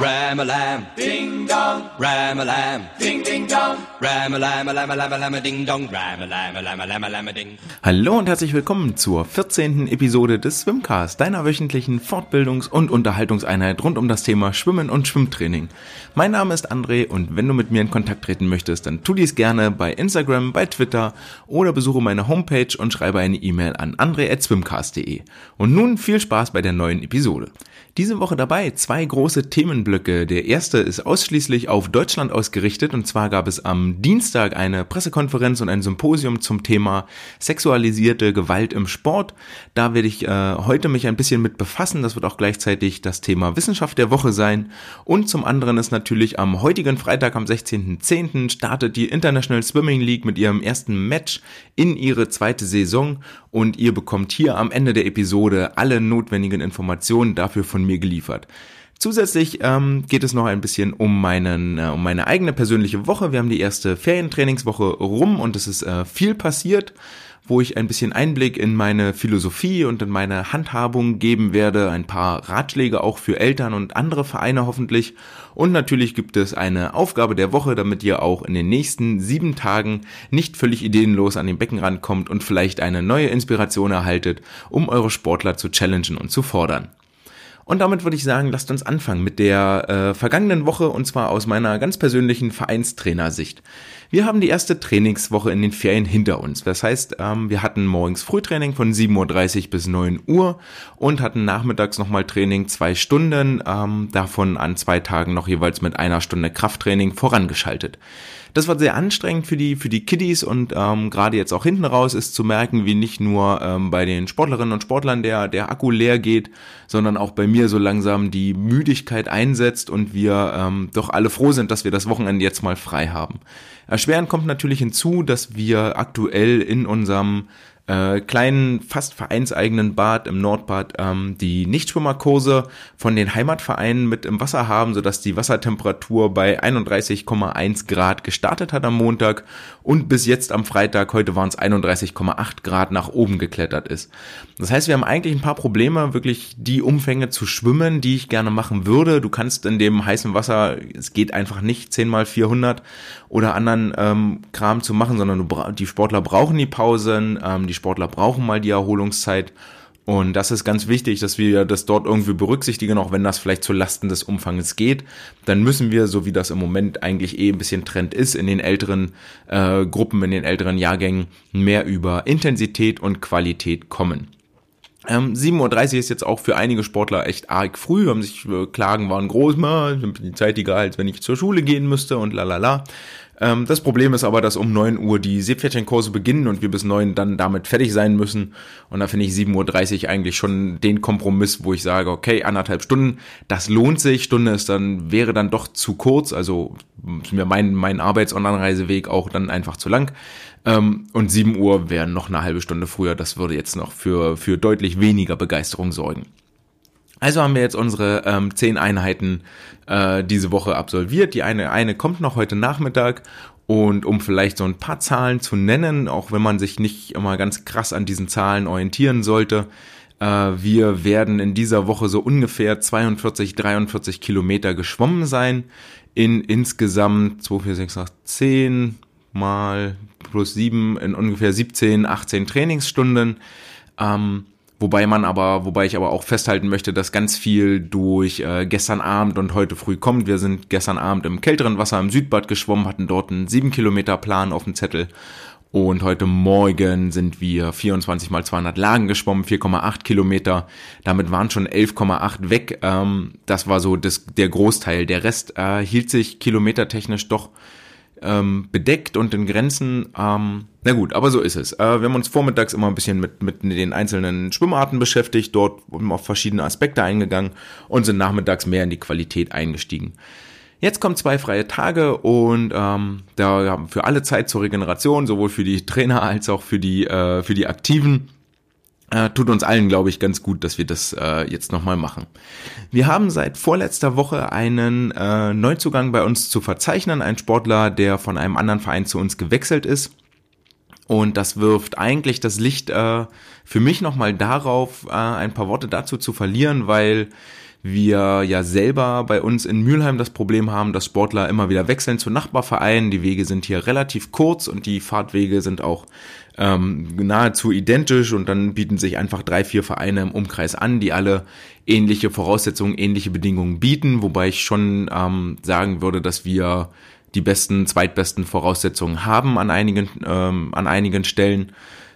Ram-a-lam, ding dong. Ram-a-lam, ding ding dong. Ram-a-lam, a lam a lam a lam a ding dong. Ram-a-lam, a lam a lam a lam a ding. Hallo und herzlich willkommen zur 14. Episode des Swimcast, deiner wöchentlichen Fortbildungs- und Unterhaltungseinheit rund um das Thema Schwimmen und Schwimmtraining. Mein Name ist André und wenn du mit mir in Kontakt treten möchtest, dann tu dies gerne bei Instagram, bei Twitter oder besuche meine Homepage und schreibe eine E-Mail an andre@swimcast.de. Und nun viel Spaß bei der neuen Episode. Diese Woche dabei zwei große Themenblöcke. Der erste ist ausschließlich auf Deutschland ausgerichtet und zwar gab es am Dienstag eine Pressekonferenz und ein Symposium zum Thema sexualisierte Gewalt im Sport. Da werde ich äh, heute mich ein bisschen mit befassen. Das wird auch gleichzeitig das Thema Wissenschaft der Woche sein. Und zum anderen ist natürlich am heutigen Freitag, am 16.10. startet die International Swimming League mit ihrem ersten Match in ihre zweite Saison und ihr bekommt hier am Ende der Episode alle notwendigen Informationen dafür von mir geliefert. Zusätzlich ähm, geht es noch ein bisschen um meinen, äh, um meine eigene persönliche Woche. Wir haben die erste Ferientrainingswoche rum und es ist äh, viel passiert, wo ich ein bisschen Einblick in meine Philosophie und in meine Handhabung geben werde, ein paar Ratschläge auch für Eltern und andere Vereine hoffentlich. Und natürlich gibt es eine Aufgabe der Woche, damit ihr auch in den nächsten sieben Tagen nicht völlig ideenlos an den Beckenrand kommt und vielleicht eine neue Inspiration erhaltet, um eure Sportler zu challengen und zu fordern. Und damit würde ich sagen, lasst uns anfangen mit der äh, vergangenen Woche und zwar aus meiner ganz persönlichen Vereinstrainersicht. Wir haben die erste Trainingswoche in den Ferien hinter uns. Das heißt, ähm, wir hatten morgens Frühtraining von 7.30 Uhr bis 9 Uhr und hatten nachmittags nochmal Training zwei Stunden, ähm, davon an zwei Tagen noch jeweils mit einer Stunde Krafttraining vorangeschaltet. Das war sehr anstrengend für die, für die Kiddies und ähm, gerade jetzt auch hinten raus ist zu merken, wie nicht nur ähm, bei den Sportlerinnen und Sportlern der, der Akku leer geht, sondern auch bei mir so langsam die Müdigkeit einsetzt und wir ähm, doch alle froh sind, dass wir das Wochenende jetzt mal frei haben. Erschwerend kommt natürlich hinzu, dass wir aktuell in unserem äh, kleinen, fast vereinseigenen Bad im Nordbad ähm, die Nichtschwimmerkurse von den Heimatvereinen mit im Wasser haben, sodass die Wassertemperatur bei 31,1 Grad gestartet hat am Montag und bis jetzt am Freitag, heute waren es 31,8 Grad, nach oben geklettert ist. Das heißt, wir haben eigentlich ein paar Probleme, wirklich die Umfänge zu schwimmen, die ich gerne machen würde. Du kannst in dem heißen Wasser, es geht einfach nicht 10 mal 400 oder anderen ähm, Kram zu machen, sondern du, die Sportler brauchen die Pausen, ähm, die Sportler brauchen mal die Erholungszeit. Und das ist ganz wichtig, dass wir das dort irgendwie berücksichtigen, auch wenn das vielleicht zu Lasten des Umfanges geht. Dann müssen wir, so wie das im Moment eigentlich eh ein bisschen Trend ist, in den älteren äh, Gruppen, in den älteren Jahrgängen mehr über Intensität und Qualität kommen. Ähm, 7.30 Uhr ist jetzt auch für einige Sportler echt arg früh, haben sich äh, Klagen waren groß, mal, die Zeit egal, als wenn ich zur Schule gehen müsste und lalala. Ähm, das Problem ist aber, dass um 9 Uhr die Seepferdchenkurse beginnen und wir bis 9 dann damit fertig sein müssen. Und da finde ich 7.30 Uhr eigentlich schon den Kompromiss, wo ich sage, okay, anderthalb Stunden, das lohnt sich. Stunde ist dann, wäre dann doch zu kurz, also ist mir mein, mein Arbeits- und Anreiseweg auch dann einfach zu lang. Ähm, und 7 Uhr wäre noch eine halbe Stunde früher. Das würde jetzt noch für, für deutlich weniger Begeisterung sorgen. Also haben wir jetzt unsere ähm, zehn Einheiten äh, diese Woche absolviert. Die eine, eine kommt noch heute Nachmittag. Und um vielleicht so ein paar Zahlen zu nennen, auch wenn man sich nicht immer ganz krass an diesen Zahlen orientieren sollte, äh, wir werden in dieser Woche so ungefähr 42, 43 Kilometer geschwommen sein. In insgesamt 2, 4, 6, 8, 10 mal plus 7 in ungefähr 17, 18 Trainingsstunden. Ähm, Wobei man aber, wobei ich aber auch festhalten möchte, dass ganz viel durch äh, gestern Abend und heute früh kommt. Wir sind gestern Abend im kälteren Wasser im Südbad geschwommen, hatten dort einen 7 Kilometer Plan auf dem Zettel. Und heute Morgen sind wir 24 mal 200 Lagen geschwommen, 4,8 Kilometer. Damit waren schon 11,8 weg. Ähm, das war so das, der Großteil. Der Rest äh, hielt sich kilometertechnisch doch ähm, bedeckt und in Grenzen. Ähm, na gut, aber so ist es. Äh, wir haben uns vormittags immer ein bisschen mit, mit den einzelnen Schwimmarten beschäftigt, dort auf verschiedene Aspekte eingegangen und sind nachmittags mehr in die Qualität eingestiegen. Jetzt kommen zwei freie Tage und ähm, da haben für alle Zeit zur Regeneration, sowohl für die Trainer als auch für die, äh, für die Aktiven äh, tut uns allen, glaube ich, ganz gut, dass wir das äh, jetzt nochmal machen. Wir haben seit vorletzter Woche einen äh, Neuzugang bei uns zu verzeichnen, ein Sportler, der von einem anderen Verein zu uns gewechselt ist. Und das wirft eigentlich das Licht äh, für mich nochmal darauf, äh, ein paar Worte dazu zu verlieren, weil wir ja selber bei uns in Mülheim das Problem haben, dass Sportler immer wieder wechseln zu Nachbarvereinen. Die Wege sind hier relativ kurz und die Fahrtwege sind auch ähm, nahezu identisch und dann bieten sich einfach drei, vier Vereine im Umkreis an, die alle ähnliche Voraussetzungen, ähnliche Bedingungen bieten, wobei ich schon ähm, sagen würde, dass wir die besten, zweitbesten Voraussetzungen haben an einigen, ähm, an einigen Stellen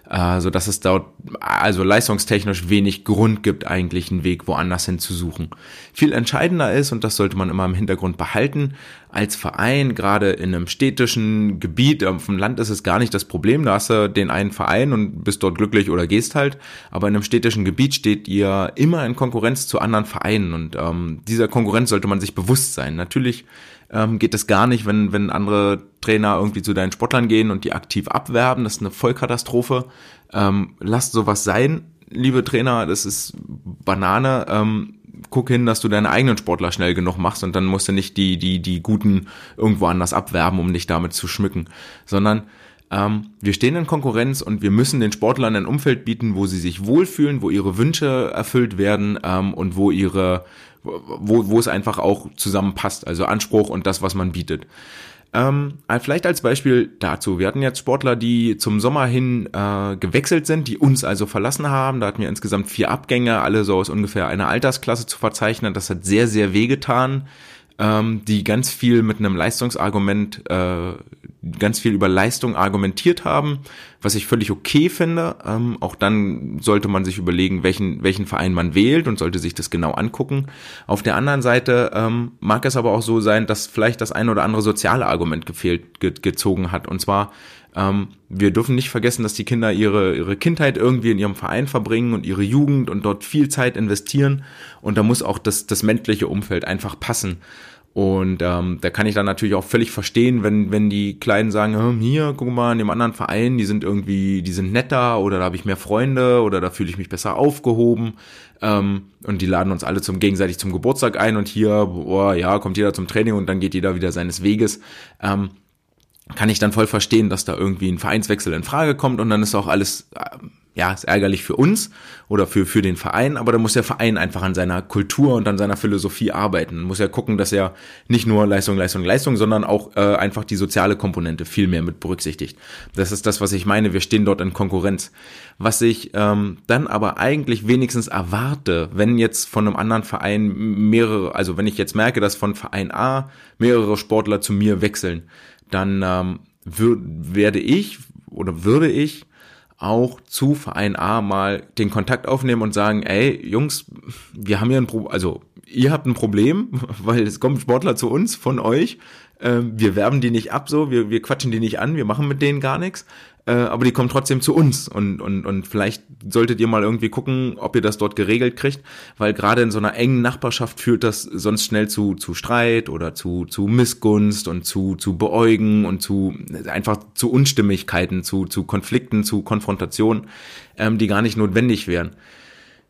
äh, so dass es dort also leistungstechnisch wenig Grund gibt, eigentlich einen Weg woanders hin zu suchen. Viel entscheidender ist, und das sollte man immer im Hintergrund behalten, als Verein, gerade in einem städtischen Gebiet, auf dem Land ist es gar nicht das Problem, da hast du den einen Verein und bist dort glücklich oder gehst halt, aber in einem städtischen Gebiet steht ihr immer in Konkurrenz zu anderen Vereinen und ähm, dieser Konkurrenz sollte man sich bewusst sein. Natürlich ähm, geht es gar nicht, wenn, wenn andere Trainer irgendwie zu deinen Sportlern gehen und die aktiv abwerben. Das ist eine Vollkatastrophe. Ähm, lasst sowas sein, liebe Trainer, das ist Banane. Ähm, guck hin, dass du deine eigenen Sportler schnell genug machst und dann musst du nicht die, die, die Guten irgendwo anders abwerben, um dich damit zu schmücken, sondern ähm, wir stehen in Konkurrenz und wir müssen den Sportlern ein Umfeld bieten, wo sie sich wohlfühlen, wo ihre Wünsche erfüllt werden ähm, und wo ihre wo, wo es einfach auch zusammenpasst, also Anspruch und das, was man bietet. Ähm, vielleicht als Beispiel dazu. Wir hatten jetzt Sportler, die zum Sommer hin äh, gewechselt sind, die uns also verlassen haben. Da hatten wir insgesamt vier Abgänge, alle so aus ungefähr einer Altersklasse zu verzeichnen. Das hat sehr, sehr wehgetan ähm, die ganz viel mit einem Leistungsargument, äh, ganz viel über Leistung argumentiert haben, was ich völlig okay finde. Ähm, auch dann sollte man sich überlegen, welchen, welchen Verein man wählt und sollte sich das genau angucken. Auf der anderen Seite ähm, mag es aber auch so sein, dass vielleicht das ein oder andere soziale Argument gefehlt, ge gezogen hat. Und zwar ähm, wir dürfen nicht vergessen, dass die Kinder ihre, ihre Kindheit irgendwie in ihrem Verein verbringen und ihre Jugend und dort viel Zeit investieren. Und da muss auch das, das menschliche Umfeld einfach passen. Und ähm, da kann ich dann natürlich auch völlig verstehen, wenn, wenn die Kleinen sagen, hier, guck mal, in dem anderen Verein, die sind irgendwie, die sind netter oder da habe ich mehr Freunde oder da fühle ich mich besser aufgehoben. Ähm, und die laden uns alle zum gegenseitig zum Geburtstag ein und hier, boah, ja, kommt jeder zum Training und dann geht jeder wieder seines Weges. Ähm, kann ich dann voll verstehen, dass da irgendwie ein Vereinswechsel in Frage kommt und dann ist auch alles, äh, ja, ist ärgerlich für uns oder für, für den Verein, aber da muss der Verein einfach an seiner Kultur und an seiner Philosophie arbeiten. Muss ja gucken, dass er nicht nur Leistung, Leistung, Leistung, sondern auch äh, einfach die soziale Komponente viel mehr mit berücksichtigt. Das ist das, was ich meine. Wir stehen dort in Konkurrenz. Was ich ähm, dann aber eigentlich wenigstens erwarte, wenn jetzt von einem anderen Verein mehrere, also wenn ich jetzt merke, dass von Verein A mehrere Sportler zu mir wechseln, dann ähm, werde ich oder würde ich auch zu Verein A mal den Kontakt aufnehmen und sagen, ey, Jungs, wir haben hier ein Problem, also ihr habt ein Problem, weil es kommen Sportler zu uns von euch, ähm, wir werben die nicht ab so, wir, wir quatschen die nicht an, wir machen mit denen gar nichts äh, aber die kommen trotzdem zu uns und, und, und vielleicht solltet ihr mal irgendwie gucken, ob ihr das dort geregelt kriegt, weil gerade in so einer engen Nachbarschaft führt das sonst schnell zu, zu Streit oder zu, zu Missgunst und zu, zu Beäugen und zu einfach zu Unstimmigkeiten, zu, zu Konflikten, zu Konfrontationen, ähm, die gar nicht notwendig wären.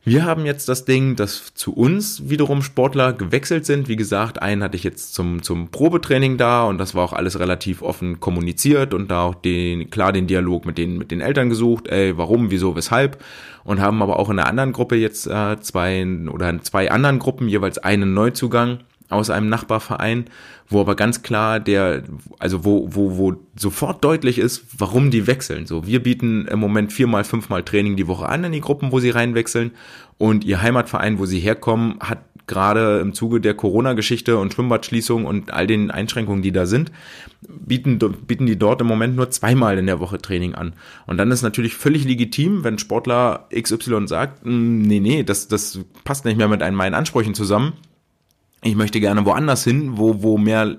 Wir haben jetzt das Ding, dass zu uns wiederum Sportler gewechselt sind. Wie gesagt, einen hatte ich jetzt zum, zum Probetraining da und das war auch alles relativ offen kommuniziert und da auch den, klar den Dialog mit den, mit den Eltern gesucht, ey, warum, wieso, weshalb. Und haben aber auch in der anderen Gruppe jetzt äh, zwei oder in zwei anderen Gruppen jeweils einen Neuzugang aus einem Nachbarverein, wo aber ganz klar der, also wo, wo, wo sofort deutlich ist, warum die wechseln. So, wir bieten im Moment viermal, fünfmal Training die Woche an in die Gruppen, wo sie reinwechseln. Und ihr Heimatverein, wo sie herkommen, hat gerade im Zuge der Corona-Geschichte und Schwimmbadschließung und all den Einschränkungen, die da sind, bieten, bieten die dort im Moment nur zweimal in der Woche Training an. Und dann ist natürlich völlig legitim, wenn Sportler XY sagt, hm, nee, nee, das, das passt nicht mehr mit meinen Ansprüchen zusammen ich möchte gerne woanders hin, wo, wo mehr,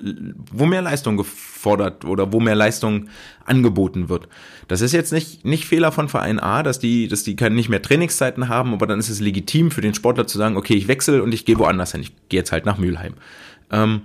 wo mehr Leistung gefordert oder wo mehr Leistung angeboten wird. Das ist jetzt nicht, nicht Fehler von Verein A, dass die, dass die nicht mehr Trainingszeiten haben, aber dann ist es legitim für den Sportler zu sagen, okay, ich wechsle und ich gehe woanders hin. Ich gehe jetzt halt nach Mülheim. Ähm,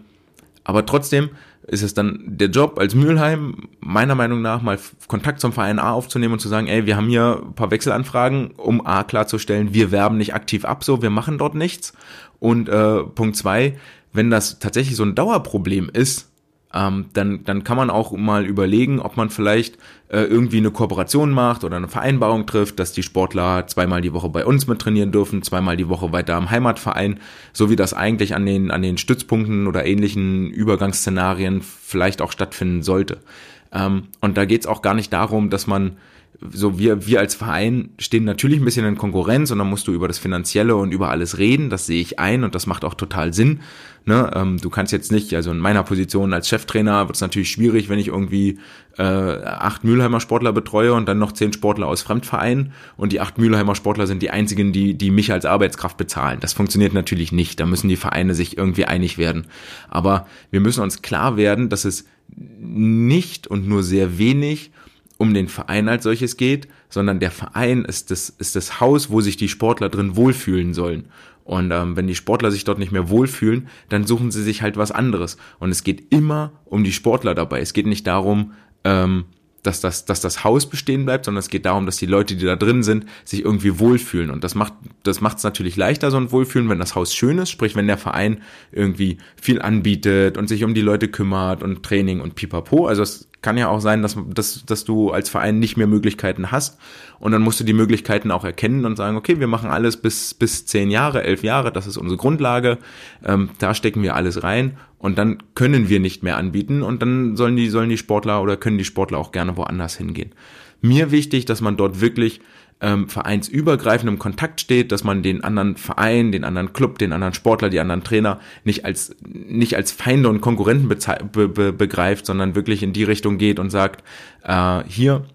aber trotzdem ist es dann der Job als Mülheim, meiner Meinung nach, mal Kontakt zum Verein A aufzunehmen und zu sagen, ey, wir haben hier ein paar Wechselanfragen, um A klarzustellen, wir werben nicht aktiv ab, so, wir machen dort nichts. Und äh, Punkt zwei, wenn das tatsächlich so ein Dauerproblem ist, ähm, dann, dann kann man auch mal überlegen, ob man vielleicht äh, irgendwie eine Kooperation macht oder eine Vereinbarung trifft, dass die Sportler zweimal die Woche bei uns mit trainieren dürfen, zweimal die Woche weiter am Heimatverein, so wie das eigentlich an den, an den Stützpunkten oder ähnlichen Übergangsszenarien vielleicht auch stattfinden sollte. Ähm, und da geht's auch gar nicht darum, dass man so wir, wir als Verein stehen natürlich ein bisschen in Konkurrenz und dann musst du über das Finanzielle und über alles reden. Das sehe ich ein und das macht auch total Sinn. Ne? Ähm, du kannst jetzt nicht, also in meiner Position als Cheftrainer wird es natürlich schwierig, wenn ich irgendwie äh, acht Mülheimer Sportler betreue und dann noch zehn Sportler aus Fremdvereinen und die acht Mülheimer Sportler sind die einzigen, die, die mich als Arbeitskraft bezahlen. Das funktioniert natürlich nicht. Da müssen die Vereine sich irgendwie einig werden. Aber wir müssen uns klar werden, dass es nicht und nur sehr wenig um den Verein als solches geht, sondern der Verein ist das, ist das Haus, wo sich die Sportler drin wohlfühlen sollen. Und ähm, wenn die Sportler sich dort nicht mehr wohlfühlen, dann suchen sie sich halt was anderes. Und es geht immer um die Sportler dabei. Es geht nicht darum, ähm, dass das, dass das Haus bestehen bleibt, sondern es geht darum, dass die Leute, die da drin sind, sich irgendwie wohlfühlen. Und das macht das macht es natürlich leichter, so ein Wohlfühlen, wenn das Haus schön ist, sprich, wenn der Verein irgendwie viel anbietet und sich um die Leute kümmert und Training und pipapo. Also es kann ja auch sein, dass, dass, dass du als Verein nicht mehr Möglichkeiten hast. Und dann musst du die Möglichkeiten auch erkennen und sagen, okay, wir machen alles bis, bis zehn Jahre, elf Jahre, das ist unsere Grundlage, ähm, da stecken wir alles rein und dann können wir nicht mehr anbieten und dann sollen die, sollen die Sportler oder können die Sportler auch gerne woanders hingehen. Mir wichtig, dass man dort wirklich ähm, vereinsübergreifend im Kontakt steht, dass man den anderen Verein, den anderen Club, den anderen Sportler, die anderen Trainer nicht als nicht als Feinde und Konkurrenten be be begreift, sondern wirklich in die Richtung geht und sagt, äh, hier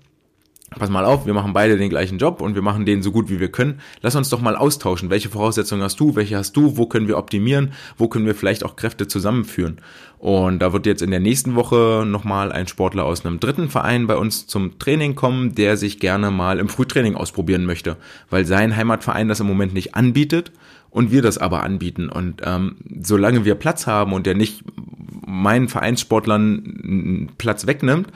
pass mal auf, wir machen beide den gleichen Job und wir machen den so gut wie wir können. Lass uns doch mal austauschen. Welche Voraussetzungen hast du? Welche hast du? Wo können wir optimieren? Wo können wir vielleicht auch Kräfte zusammenführen? Und da wird jetzt in der nächsten Woche nochmal ein Sportler aus einem dritten Verein bei uns zum Training kommen, der sich gerne mal im Frühtraining ausprobieren möchte, weil sein Heimatverein das im Moment nicht anbietet und wir das aber anbieten. Und ähm, solange wir Platz haben und der nicht meinen Vereinssportlern Platz wegnimmt,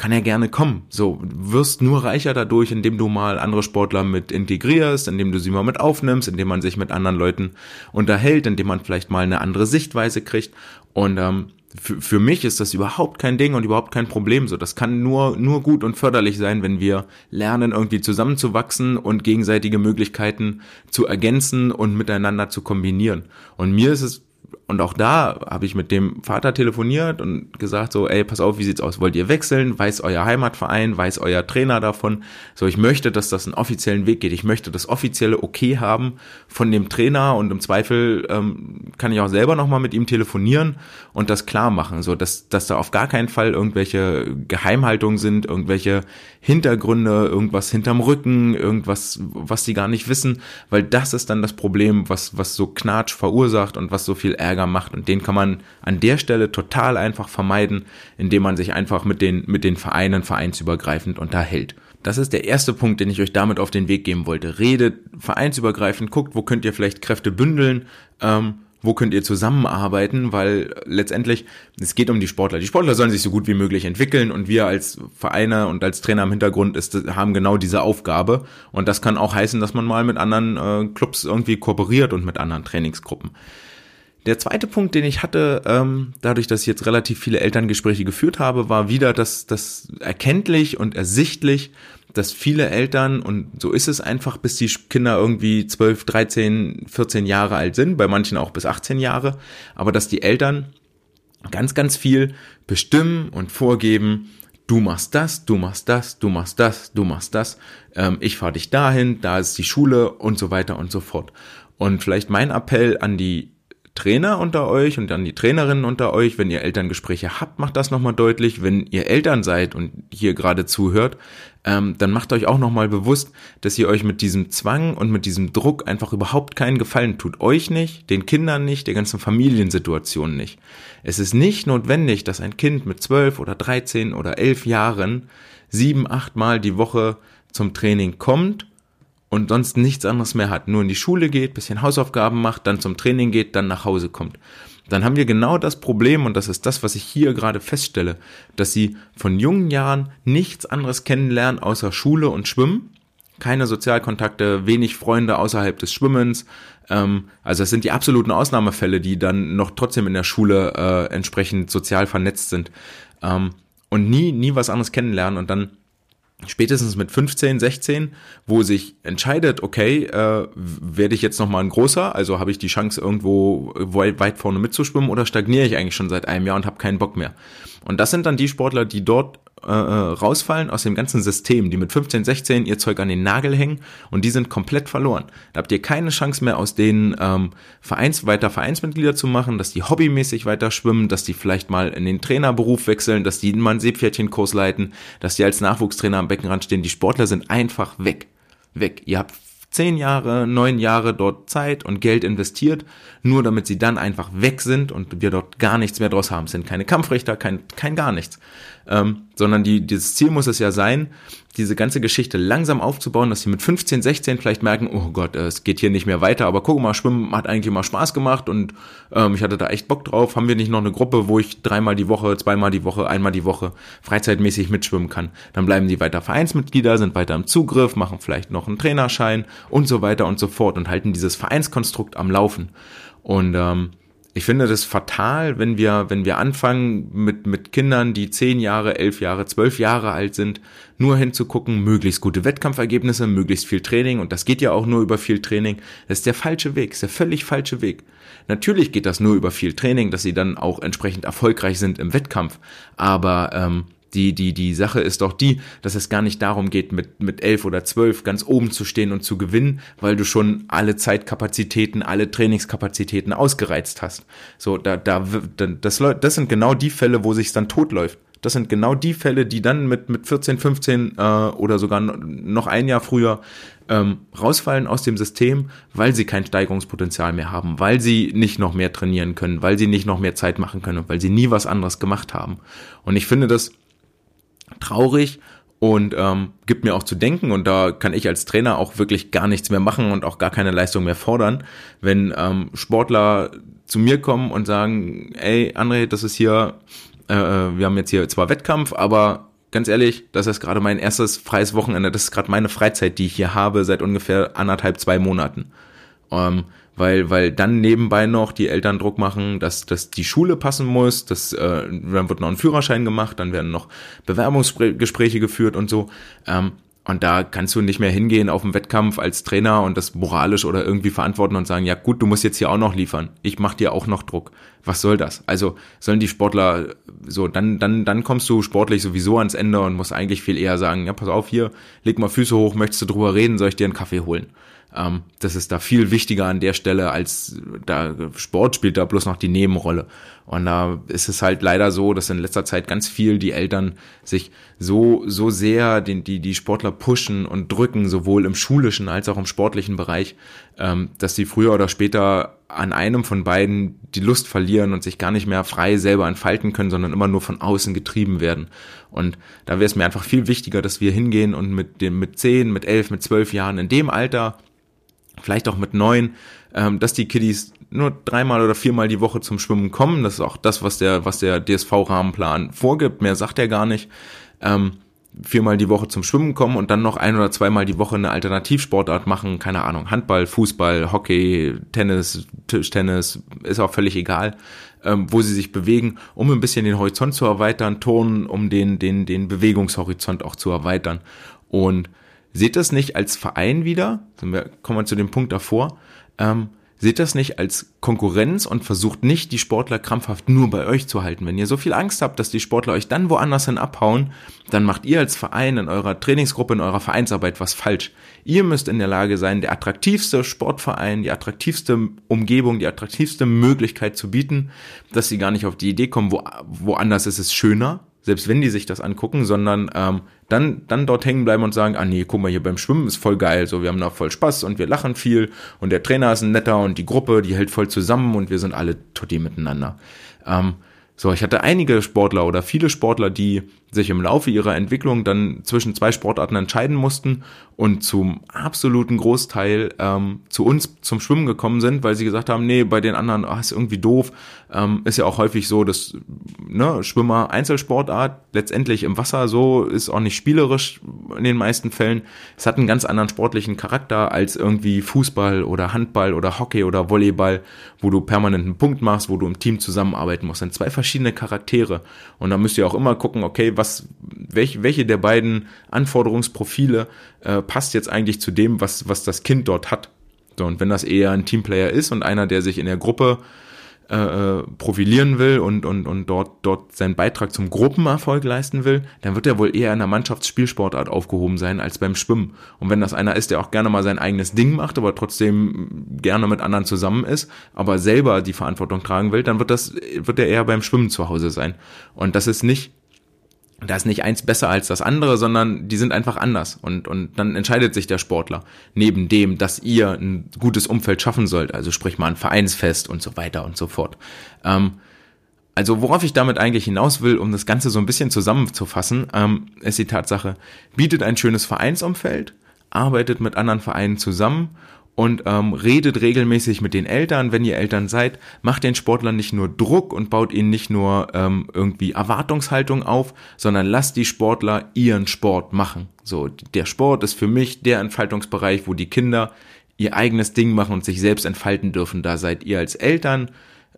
kann er gerne kommen. So, wirst nur reicher dadurch, indem du mal andere Sportler mit integrierst, indem du sie mal mit aufnimmst, indem man sich mit anderen Leuten unterhält, indem man vielleicht mal eine andere Sichtweise kriegt. Und ähm, für, für mich ist das überhaupt kein Ding und überhaupt kein Problem. So, das kann nur nur gut und förderlich sein, wenn wir lernen, irgendwie zusammenzuwachsen und gegenseitige Möglichkeiten zu ergänzen und miteinander zu kombinieren. Und mir ist es und auch da habe ich mit dem Vater telefoniert und gesagt so, ey, pass auf, wie sieht's aus? Wollt ihr wechseln? Weiß euer Heimatverein, weiß euer Trainer davon? So, ich möchte, dass das einen offiziellen Weg geht. Ich möchte das offizielle Okay haben von dem Trainer und im Zweifel ähm, kann ich auch selber nochmal mit ihm telefonieren und das klar machen, so dass, dass da auf gar keinen Fall irgendwelche Geheimhaltungen sind, irgendwelche Hintergründe, irgendwas hinterm Rücken, irgendwas, was die gar nicht wissen, weil das ist dann das Problem, was, was so Knatsch verursacht und was so viel Ärger Ärger macht. Und den kann man an der Stelle total einfach vermeiden, indem man sich einfach mit den, mit den Vereinen vereinsübergreifend unterhält. Das ist der erste Punkt, den ich euch damit auf den Weg geben wollte. Redet vereinsübergreifend, guckt, wo könnt ihr vielleicht Kräfte bündeln, ähm, wo könnt ihr zusammenarbeiten, weil letztendlich es geht um die Sportler. Die Sportler sollen sich so gut wie möglich entwickeln und wir als Vereine und als Trainer im Hintergrund ist, haben genau diese Aufgabe und das kann auch heißen, dass man mal mit anderen äh, Clubs irgendwie kooperiert und mit anderen Trainingsgruppen. Der zweite Punkt, den ich hatte, ähm, dadurch, dass ich jetzt relativ viele Elterngespräche geführt habe, war wieder das, das erkenntlich und ersichtlich, dass viele Eltern, und so ist es einfach, bis die Kinder irgendwie 12, 13, 14 Jahre alt sind, bei manchen auch bis 18 Jahre, aber dass die Eltern ganz, ganz viel bestimmen und vorgeben, du machst das, du machst das, du machst das, du machst das, ähm, ich fahre dich dahin, da ist die Schule und so weiter und so fort. Und vielleicht mein Appell an die Trainer unter euch und dann die Trainerinnen unter euch, wenn ihr Elterngespräche habt, macht das nochmal deutlich. Wenn ihr Eltern seid und hier gerade zuhört, ähm, dann macht euch auch nochmal bewusst, dass ihr euch mit diesem Zwang und mit diesem Druck einfach überhaupt keinen Gefallen tut. Euch nicht, den Kindern nicht, der ganzen Familiensituation nicht. Es ist nicht notwendig, dass ein Kind mit zwölf oder dreizehn oder elf Jahren sieben, acht Mal die Woche zum Training kommt und sonst nichts anderes mehr hat, nur in die Schule geht, bisschen Hausaufgaben macht, dann zum Training geht, dann nach Hause kommt. Dann haben wir genau das Problem, und das ist das, was ich hier gerade feststelle, dass sie von jungen Jahren nichts anderes kennenlernen außer Schule und Schwimmen, keine Sozialkontakte, wenig Freunde außerhalb des Schwimmens. Ähm, also es sind die absoluten Ausnahmefälle, die dann noch trotzdem in der Schule äh, entsprechend sozial vernetzt sind ähm, und nie, nie was anderes kennenlernen und dann spätestens mit 15, 16, wo sich entscheidet, okay, äh, werde ich jetzt noch mal ein großer, also habe ich die Chance irgendwo weit vorne mitzuschwimmen oder stagniere ich eigentlich schon seit einem Jahr und habe keinen Bock mehr. Und das sind dann die Sportler, die dort äh, äh, rausfallen aus dem ganzen System, die mit 15, 16 ihr Zeug an den Nagel hängen und die sind komplett verloren. Da habt ihr keine Chance mehr, aus denen ähm, Vereins, weiter Vereinsmitglieder zu machen, dass die hobbymäßig weiter schwimmen, dass die vielleicht mal in den Trainerberuf wechseln, dass die mal einen Seepferdchenkurs leiten, dass die als Nachwuchstrainer am Beckenrand stehen. Die Sportler sind einfach weg. Weg. Ihr habt zehn Jahre, neun Jahre dort Zeit und Geld investiert, nur damit sie dann einfach weg sind und wir dort gar nichts mehr draus haben. Es sind keine Kampfrichter, kein, kein gar nichts ähm, sondern die, dieses Ziel muss es ja sein, diese ganze Geschichte langsam aufzubauen, dass sie mit 15, 16 vielleicht merken, oh Gott, es geht hier nicht mehr weiter, aber guck mal, Schwimmen hat eigentlich immer Spaß gemacht und ähm, ich hatte da echt Bock drauf. Haben wir nicht noch eine Gruppe, wo ich dreimal die Woche, zweimal die Woche, einmal die Woche freizeitmäßig mitschwimmen kann? Dann bleiben die weiter Vereinsmitglieder, sind weiter im Zugriff, machen vielleicht noch einen Trainerschein und so weiter und so fort und halten dieses Vereinskonstrukt am Laufen. Und ähm, ich finde das fatal, wenn wir, wenn wir anfangen mit, mit Kindern, die zehn Jahre, elf Jahre, zwölf Jahre alt sind, nur hinzugucken, möglichst gute Wettkampfergebnisse, möglichst viel Training und das geht ja auch nur über viel Training. Das ist der falsche Weg, ist der völlig falsche Weg. Natürlich geht das nur über viel Training, dass sie dann auch entsprechend erfolgreich sind im Wettkampf, aber ähm, die, die, die Sache ist doch die, dass es gar nicht darum geht, mit, mit elf oder zwölf ganz oben zu stehen und zu gewinnen, weil du schon alle Zeitkapazitäten, alle Trainingskapazitäten ausgereizt hast. So, da, da, das, das sind genau die Fälle, wo sich dann totläuft. Das sind genau die Fälle, die dann mit, mit 14, 15 äh, oder sogar noch ein Jahr früher ähm, rausfallen aus dem System, weil sie kein Steigerungspotenzial mehr haben, weil sie nicht noch mehr trainieren können, weil sie nicht noch mehr Zeit machen können, weil sie nie was anderes gemacht haben. Und ich finde das traurig und ähm, gibt mir auch zu denken und da kann ich als Trainer auch wirklich gar nichts mehr machen und auch gar keine Leistung mehr fordern, wenn ähm, Sportler zu mir kommen und sagen, ey André, das ist hier, äh, äh, wir haben jetzt hier zwar Wettkampf, aber ganz ehrlich, das ist gerade mein erstes freies Wochenende, das ist gerade meine Freizeit, die ich hier habe seit ungefähr anderthalb, zwei Monaten. Ähm, weil, weil dann nebenbei noch die Eltern Druck machen, dass, dass die Schule passen muss, dass, äh, dann wird noch ein Führerschein gemacht, dann werden noch Bewerbungsgespräche geführt und so. Ähm, und da kannst du nicht mehr hingehen auf den Wettkampf als Trainer und das moralisch oder irgendwie verantworten und sagen, ja gut, du musst jetzt hier auch noch liefern. Ich mach dir auch noch Druck. Was soll das? Also sollen die Sportler so, dann, dann, dann kommst du sportlich sowieso ans Ende und musst eigentlich viel eher sagen, ja, pass auf hier, leg mal Füße hoch, möchtest du drüber reden, soll ich dir einen Kaffee holen? Ähm, das ist da viel wichtiger an der Stelle als da Sport spielt da bloß noch die Nebenrolle. Und da ist es halt leider so, dass in letzter Zeit ganz viel die Eltern sich so, so sehr den, die, die Sportler pushen und drücken, sowohl im schulischen als auch im sportlichen Bereich, ähm, dass sie früher oder später an einem von beiden die Lust verlieren und sich gar nicht mehr frei selber entfalten können, sondern immer nur von außen getrieben werden. Und da wäre es mir einfach viel wichtiger, dass wir hingehen und mit dem, mit zehn, mit elf, mit zwölf Jahren in dem Alter vielleicht auch mit neun, ähm, dass die Kiddies nur dreimal oder viermal die Woche zum Schwimmen kommen. Das ist auch das, was der, was der DSV-Rahmenplan vorgibt. Mehr sagt er gar nicht. Ähm, viermal die Woche zum Schwimmen kommen und dann noch ein oder zweimal die Woche eine Alternativsportart machen, keine Ahnung, Handball, Fußball, Hockey, Tennis, Tischtennis, ist auch völlig egal, ähm, wo sie sich bewegen, um ein bisschen den Horizont zu erweitern, Turnen, um den, den, den Bewegungshorizont auch zu erweitern. Und seht das nicht als Verein wieder, kommen wir zu dem Punkt davor, ähm, seht das nicht als Konkurrenz und versucht nicht, die Sportler krampfhaft nur bei euch zu halten. Wenn ihr so viel Angst habt, dass die Sportler euch dann woanders hin abhauen, dann macht ihr als Verein in eurer Trainingsgruppe, in eurer Vereinsarbeit was falsch. Ihr müsst in der Lage sein, der attraktivste Sportverein, die attraktivste Umgebung, die attraktivste Möglichkeit zu bieten, dass sie gar nicht auf die Idee kommen, wo, woanders ist es schöner, selbst wenn die sich das angucken, sondern ähm, dann, dann dort hängen bleiben und sagen, ah nee, guck mal, hier beim Schwimmen ist voll geil, so wir haben da voll Spaß und wir lachen viel und der Trainer ist ein netter und die Gruppe, die hält voll zusammen und wir sind alle tutti miteinander. Ähm, so, ich hatte einige Sportler oder viele Sportler, die, sich im Laufe ihrer Entwicklung dann zwischen zwei Sportarten entscheiden mussten und zum absoluten Großteil ähm, zu uns zum Schwimmen gekommen sind, weil sie gesagt haben, nee, bei den anderen oh, ist irgendwie doof. Ähm, ist ja auch häufig so, dass ne, Schwimmer Einzelsportart letztendlich im Wasser so ist auch nicht spielerisch in den meisten Fällen. Es hat einen ganz anderen sportlichen Charakter als irgendwie Fußball oder Handball oder Hockey oder Volleyball, wo du permanent einen Punkt machst, wo du im Team zusammenarbeiten musst. Das sind zwei verschiedene Charaktere und da müsst ihr auch immer gucken, okay, was, welche, welche der beiden Anforderungsprofile äh, passt jetzt eigentlich zu dem, was, was das Kind dort hat. So, und wenn das eher ein Teamplayer ist und einer, der sich in der Gruppe äh, äh, profilieren will und, und, und dort, dort seinen Beitrag zum Gruppenerfolg leisten will, dann wird er wohl eher in der Mannschaftsspielsportart aufgehoben sein als beim Schwimmen. Und wenn das einer ist, der auch gerne mal sein eigenes Ding macht, aber trotzdem gerne mit anderen zusammen ist, aber selber die Verantwortung tragen will, dann wird das, wird er eher beim Schwimmen zu Hause sein. Und das ist nicht da ist nicht eins besser als das andere, sondern die sind einfach anders. Und, und dann entscheidet sich der Sportler, neben dem, dass ihr ein gutes Umfeld schaffen sollt, also sprich mal ein Vereinsfest und so weiter und so fort. Ähm, also worauf ich damit eigentlich hinaus will, um das Ganze so ein bisschen zusammenzufassen, ähm, ist die Tatsache, bietet ein schönes Vereinsumfeld, arbeitet mit anderen Vereinen zusammen und ähm, redet regelmäßig mit den Eltern, wenn ihr Eltern seid, macht den Sportlern nicht nur Druck und baut ihnen nicht nur ähm, irgendwie Erwartungshaltung auf, sondern lasst die Sportler ihren Sport machen. So, der Sport ist für mich der Entfaltungsbereich, wo die Kinder ihr eigenes Ding machen und sich selbst entfalten dürfen. Da seid ihr als Eltern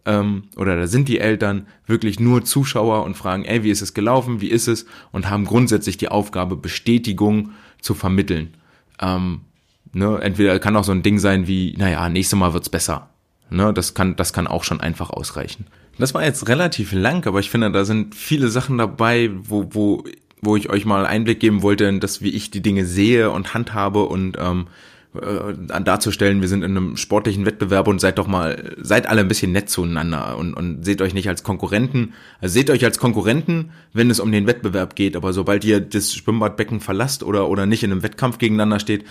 ähm, oder da sind die Eltern wirklich nur Zuschauer und fragen, ey, wie ist es gelaufen, wie ist es und haben grundsätzlich die Aufgabe, Bestätigung zu vermitteln. Ähm, Ne? Entweder kann auch so ein Ding sein wie, naja, nächstes Mal wird's besser. Ne? Das kann, das kann auch schon einfach ausreichen. Das war jetzt relativ lang, aber ich finde, da sind viele Sachen dabei, wo, wo, wo ich euch mal Einblick geben wollte in das, wie ich die Dinge sehe und handhabe und ähm, äh, darzustellen, wir sind in einem sportlichen Wettbewerb und seid doch mal, seid alle ein bisschen nett zueinander und, und seht euch nicht als Konkurrenten. Also seht euch als Konkurrenten, wenn es um den Wettbewerb geht, aber sobald ihr das Schwimmbadbecken verlasst oder, oder nicht in einem Wettkampf gegeneinander steht,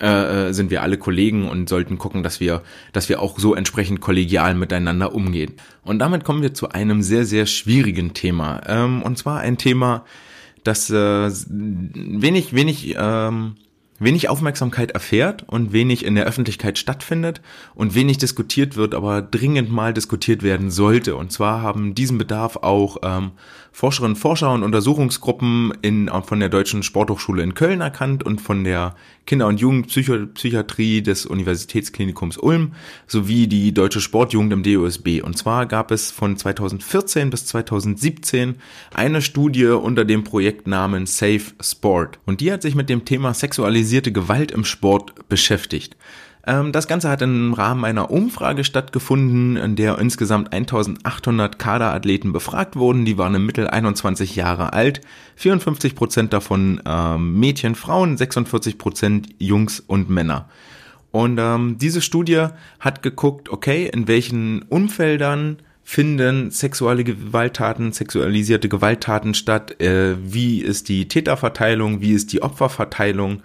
äh, äh, sind wir alle Kollegen und sollten gucken, dass wir, dass wir auch so entsprechend kollegial miteinander umgehen. Und damit kommen wir zu einem sehr, sehr schwierigen Thema. Ähm, und zwar ein Thema, das äh, wenig, wenig ähm, wenig Aufmerksamkeit erfährt und wenig in der Öffentlichkeit stattfindet und wenig diskutiert wird, aber dringend mal diskutiert werden sollte. Und zwar haben diesen Bedarf auch ähm, Forscherinnen Forscher und Untersuchungsgruppen in, von der Deutschen Sporthochschule in Köln erkannt und von der Kinder- und Jugendpsychiatrie des Universitätsklinikums Ulm sowie die Deutsche Sportjugend im DOSB. Und zwar gab es von 2014 bis 2017 eine Studie unter dem Projektnamen Safe Sport. Und die hat sich mit dem Thema sexualisierte Gewalt im Sport beschäftigt. Ähm, das Ganze hat im Rahmen einer Umfrage stattgefunden, in der insgesamt 1800 Kaderathleten befragt wurden. Die waren im Mittel 21 Jahre alt, 54 Prozent davon ähm, Mädchen, Frauen, 46 Prozent Jungs und Männer. Und ähm, diese Studie hat geguckt, okay, in welchen Umfeldern finden sexuelle Gewalttaten, sexualisierte Gewalttaten statt, äh, wie ist die Täterverteilung, wie ist die Opferverteilung,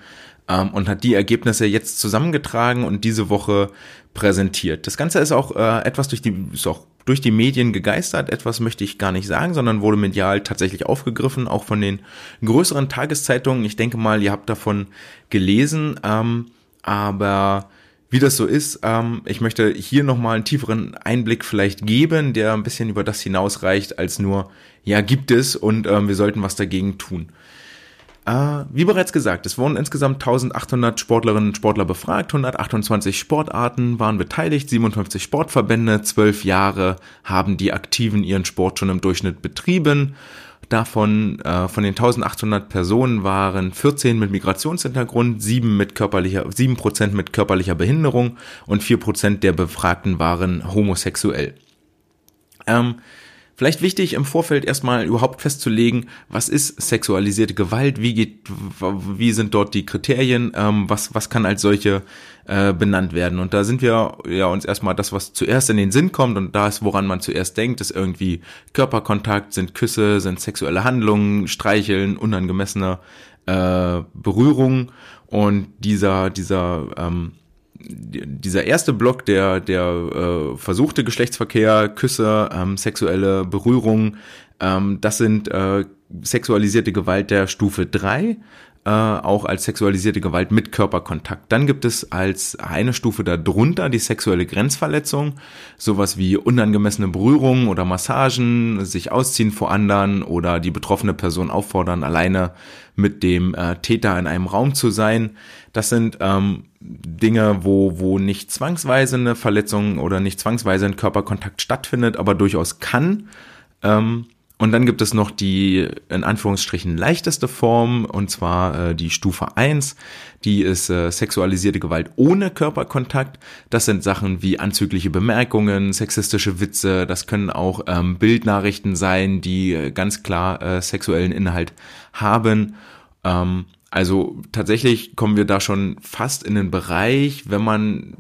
ähm, und hat die Ergebnisse jetzt zusammengetragen und diese Woche präsentiert. Das Ganze ist auch äh, etwas durch die, ist auch durch die Medien gegeistert. Etwas möchte ich gar nicht sagen, sondern wurde medial tatsächlich aufgegriffen, auch von den größeren Tageszeitungen. Ich denke mal, ihr habt davon gelesen, ähm, aber wie das so ist, ähm, ich möchte hier nochmal einen tieferen Einblick vielleicht geben, der ein bisschen über das hinausreicht, als nur, ja, gibt es und ähm, wir sollten was dagegen tun. Wie bereits gesagt, es wurden insgesamt 1800 Sportlerinnen und Sportler befragt, 128 Sportarten waren beteiligt, 57 Sportverbände, 12 Jahre haben die Aktiven ihren Sport schon im Durchschnitt betrieben. Davon, äh, von den 1800 Personen waren 14 mit Migrationshintergrund, 7 mit körperlicher, 7 Prozent mit körperlicher Behinderung und 4 Prozent der Befragten waren homosexuell. Ähm, Vielleicht wichtig im Vorfeld erstmal überhaupt festzulegen, was ist sexualisierte Gewalt, wie geht, wie sind dort die Kriterien, ähm, was, was kann als solche äh, benannt werden. Und da sind wir ja uns erstmal das, was zuerst in den Sinn kommt und da ist, woran man zuerst denkt, ist irgendwie Körperkontakt, sind Küsse, sind sexuelle Handlungen, Streicheln, unangemessene äh, Berührungen und dieser, dieser ähm, dieser erste Block, der, der äh, versuchte Geschlechtsverkehr, Küsse, ähm, sexuelle Berührung, ähm, das sind äh, sexualisierte Gewalt der Stufe 3 äh, auch als sexualisierte Gewalt mit Körperkontakt. Dann gibt es als eine Stufe darunter die sexuelle Grenzverletzung, sowas wie unangemessene Berührungen oder Massagen, sich ausziehen vor anderen oder die betroffene Person auffordern, alleine mit dem äh, Täter in einem Raum zu sein. Das sind ähm, Dinge, wo, wo nicht zwangsweise eine Verletzung oder nicht zwangsweise ein Körperkontakt stattfindet, aber durchaus kann. Ähm, und dann gibt es noch die in Anführungsstrichen leichteste Form, und zwar äh, die Stufe 1. Die ist äh, sexualisierte Gewalt ohne Körperkontakt. Das sind Sachen wie anzügliche Bemerkungen, sexistische Witze, das können auch ähm, Bildnachrichten sein, die äh, ganz klar äh, sexuellen Inhalt haben. Ähm, also tatsächlich kommen wir da schon fast in den Bereich, wenn man,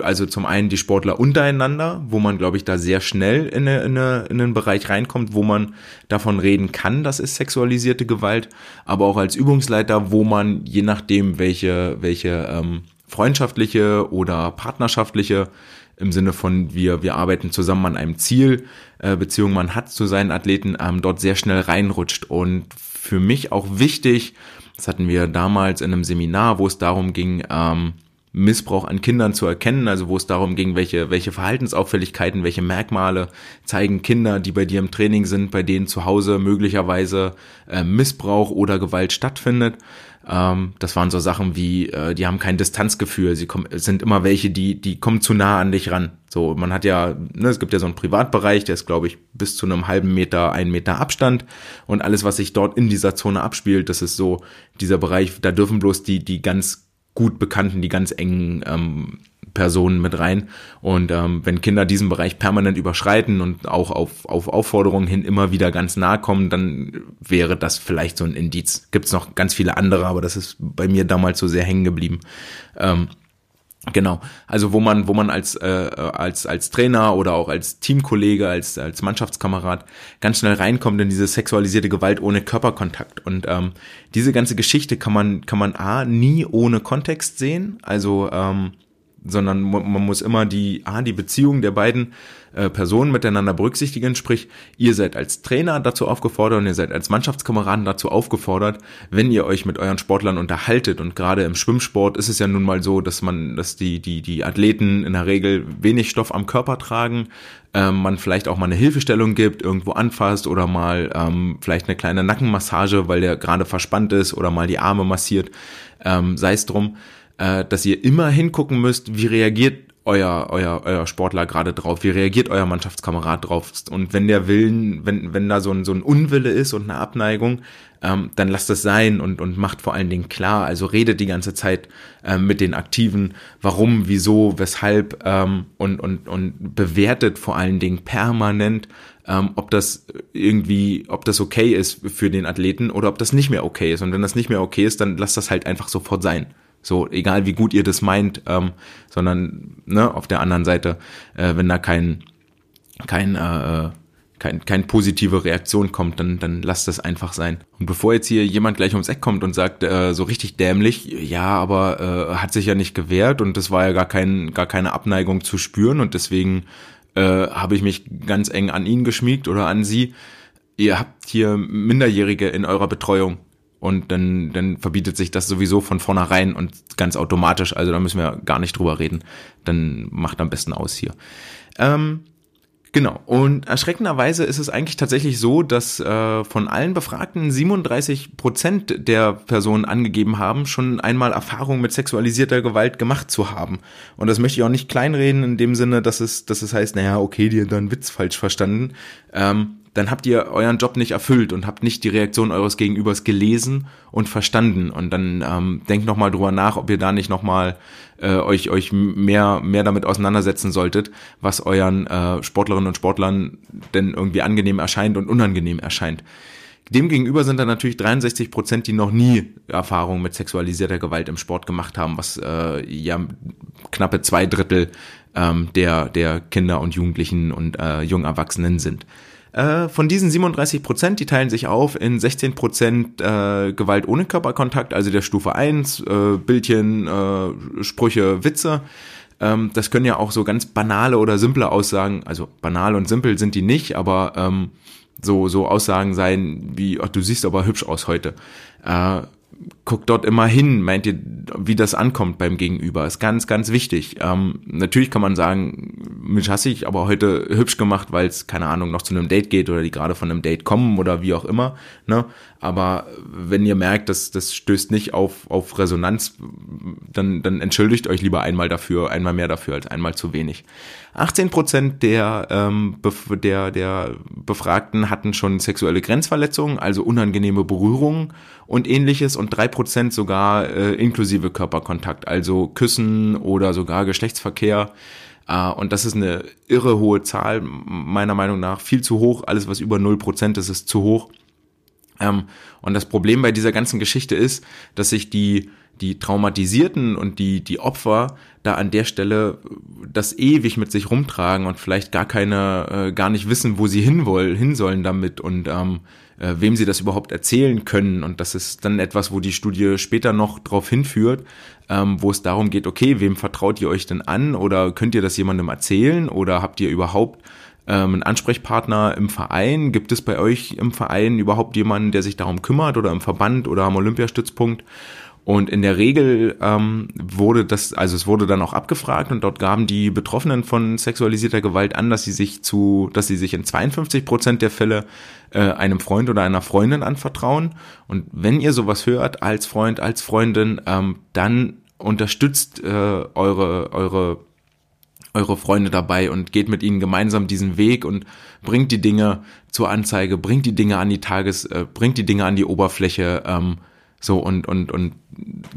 also zum einen die Sportler untereinander, wo man, glaube ich, da sehr schnell in, eine, in, eine, in einen Bereich reinkommt, wo man davon reden kann, das ist sexualisierte Gewalt, aber auch als Übungsleiter, wo man, je nachdem, welche, welche ähm, freundschaftliche oder partnerschaftliche im Sinne von wir, wir arbeiten zusammen an einem Ziel, äh, Beziehung man hat zu seinen Athleten, ähm, dort sehr schnell reinrutscht. Und für mich auch wichtig, das hatten wir damals in einem Seminar, wo es darum ging, ähm, Missbrauch an Kindern zu erkennen, also wo es darum ging, welche, welche Verhaltensauffälligkeiten, welche Merkmale zeigen Kinder, die bei dir im Training sind, bei denen zu Hause möglicherweise äh, Missbrauch oder Gewalt stattfindet. Ähm, das waren so Sachen wie, äh, die haben kein Distanzgefühl, sie kommen, es sind immer welche, die, die kommen zu nah an dich ran. So, man hat ja, ne, es gibt ja so einen Privatbereich, der ist, glaube ich, bis zu einem halben Meter, einen Meter Abstand und alles, was sich dort in dieser Zone abspielt, das ist so dieser Bereich, da dürfen bloß die, die ganz gut bekannten, die ganz engen ähm, Personen mit rein. Und ähm, wenn Kinder diesen Bereich permanent überschreiten und auch auf, auf Aufforderungen hin immer wieder ganz nahe kommen, dann wäre das vielleicht so ein Indiz. Gibt's noch ganz viele andere, aber das ist bei mir damals so sehr hängen geblieben. Ähm, Genau, also wo man, wo man als, äh, als, als Trainer oder auch als Teamkollege, als, als Mannschaftskamerad ganz schnell reinkommt in diese sexualisierte Gewalt ohne Körperkontakt. Und ähm, diese ganze Geschichte kann man, kann man A, nie ohne Kontext sehen. Also ähm, sondern man muss immer die, ah, die Beziehung der beiden äh, Personen miteinander berücksichtigen. Sprich, ihr seid als Trainer dazu aufgefordert und ihr seid als Mannschaftskameraden dazu aufgefordert, wenn ihr euch mit euren Sportlern unterhaltet. Und gerade im Schwimmsport ist es ja nun mal so, dass man, dass die, die, die Athleten in der Regel wenig Stoff am Körper tragen, ähm, man vielleicht auch mal eine Hilfestellung gibt, irgendwo anfasst oder mal ähm, vielleicht eine kleine Nackenmassage, weil der gerade verspannt ist oder mal die Arme massiert, ähm, sei es drum äh, dass ihr immer hingucken müsst, wie reagiert euer, euer, euer Sportler gerade drauf, wie reagiert euer Mannschaftskamerad drauf. Und wenn der Willen, wenn, wenn da so ein, so ein Unwille ist und eine Abneigung, ähm, dann lasst es sein und, und macht vor allen Dingen klar, also redet die ganze Zeit ähm, mit den Aktiven, warum, wieso, weshalb ähm, und, und, und bewertet vor allen Dingen permanent, ähm, ob das irgendwie, ob das okay ist für den Athleten oder ob das nicht mehr okay ist. Und wenn das nicht mehr okay ist, dann lasst das halt einfach sofort sein. So, egal wie gut ihr das meint, ähm, sondern ne, auf der anderen Seite, äh, wenn da kein, kein, äh, kein, kein positive Reaktion kommt, dann, dann lasst das einfach sein. Und bevor jetzt hier jemand gleich ums Eck kommt und sagt, äh, so richtig dämlich, ja, aber äh, hat sich ja nicht gewehrt und das war ja gar kein, gar keine Abneigung zu spüren und deswegen äh, habe ich mich ganz eng an ihn geschmiegt oder an sie. Ihr habt hier Minderjährige in eurer Betreuung und dann, dann verbietet sich das sowieso von vornherein und ganz automatisch. Also da müssen wir gar nicht drüber reden. Dann macht am besten aus hier. Ähm, Genau. Und erschreckenderweise ist es eigentlich tatsächlich so, dass äh, von allen Befragten 37 Prozent der Personen angegeben haben, schon einmal Erfahrung mit sexualisierter Gewalt gemacht zu haben. Und das möchte ich auch nicht kleinreden in dem Sinne, dass es, dass es heißt, naja, okay, die haben da einen Witz falsch verstanden. Ähm, dann habt ihr euren Job nicht erfüllt und habt nicht die Reaktion eures Gegenübers gelesen und verstanden. Und dann ähm, denkt nochmal drüber nach, ob ihr da nicht nochmal äh, euch, euch mehr, mehr damit auseinandersetzen solltet, was euren äh, Sportlerinnen und Sportlern denn irgendwie angenehm erscheint und unangenehm erscheint. Demgegenüber sind da natürlich 63 Prozent, die noch nie Erfahrungen mit sexualisierter Gewalt im Sport gemacht haben, was äh, ja knappe zwei Drittel ähm, der, der Kinder und Jugendlichen und äh, jungen Erwachsenen sind. Äh, von diesen 37 Prozent, die teilen sich auf in 16 Prozent äh, Gewalt ohne Körperkontakt, also der Stufe 1, äh, Bildchen, äh, Sprüche, Witze. Ähm, das können ja auch so ganz banale oder simple Aussagen, also banal und simpel sind die nicht, aber ähm, so, so Aussagen sein wie, ach, du siehst aber hübsch aus heute. Guckt dort immer hin, meint ihr, wie das ankommt beim Gegenüber. Ist ganz, ganz wichtig. Ähm, natürlich kann man sagen, mich hasse ich aber heute hübsch gemacht, weil es, keine Ahnung, noch zu einem Date geht oder die gerade von einem Date kommen oder wie auch immer. Ne? Aber wenn ihr merkt, dass das stößt nicht auf, auf Resonanz, dann, dann entschuldigt euch lieber einmal dafür, einmal mehr dafür als einmal zu wenig. 18 Prozent der, ähm, der, der Befragten hatten schon sexuelle Grenzverletzungen, also unangenehme Berührungen und ähnliches und drei Prozent sogar äh, inklusive Körperkontakt, also Küssen oder sogar Geschlechtsverkehr. Uh, und das ist eine irre hohe Zahl, meiner Meinung nach. Viel zu hoch. Alles, was über 0% ist, ist zu hoch. Ähm, und das Problem bei dieser ganzen Geschichte ist, dass sich die, die Traumatisierten und die, die Opfer da an der Stelle das ewig mit sich rumtragen und vielleicht gar keine, äh, gar nicht wissen, wo sie hinwollen, hin sollen damit und ähm, äh, wem sie das überhaupt erzählen können. Und das ist dann etwas, wo die Studie später noch drauf hinführt, ähm, wo es darum geht, okay, wem vertraut ihr euch denn an oder könnt ihr das jemandem erzählen oder habt ihr überhaupt ähm, einen Ansprechpartner im Verein? Gibt es bei euch im Verein überhaupt jemanden, der sich darum kümmert oder im Verband oder am Olympiastützpunkt? Und in der Regel ähm, wurde das, also es wurde dann auch abgefragt und dort gaben die Betroffenen von sexualisierter Gewalt an, dass sie sich zu, dass sie sich in 52 Prozent der Fälle äh, einem Freund oder einer Freundin anvertrauen. Und wenn ihr sowas hört als Freund, als Freundin, ähm, dann unterstützt äh, eure eure eure Freunde dabei und geht mit ihnen gemeinsam diesen Weg und bringt die Dinge zur Anzeige, bringt die Dinge an die Tages, äh, bringt die Dinge an die Oberfläche, ähm, so und, und, und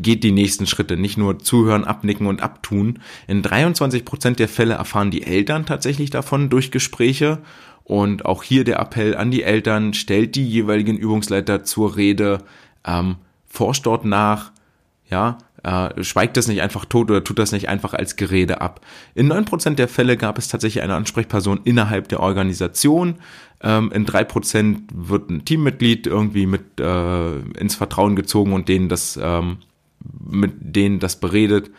geht die nächsten Schritte. Nicht nur zuhören, abnicken und abtun. In 23 Prozent der Fälle erfahren die Eltern tatsächlich davon durch Gespräche. Und auch hier der Appell an die Eltern, stellt die jeweiligen Übungsleiter zur Rede, ähm, forscht dort nach, ja, äh, schweigt das nicht einfach tot oder tut das nicht einfach als Gerede ab. In neun Prozent der Fälle gab es tatsächlich eine Ansprechperson innerhalb der Organisation. Ähm, in drei Prozent wird ein Teammitglied irgendwie mit äh, ins Vertrauen gezogen und denen das ähm, mit denen das beredet.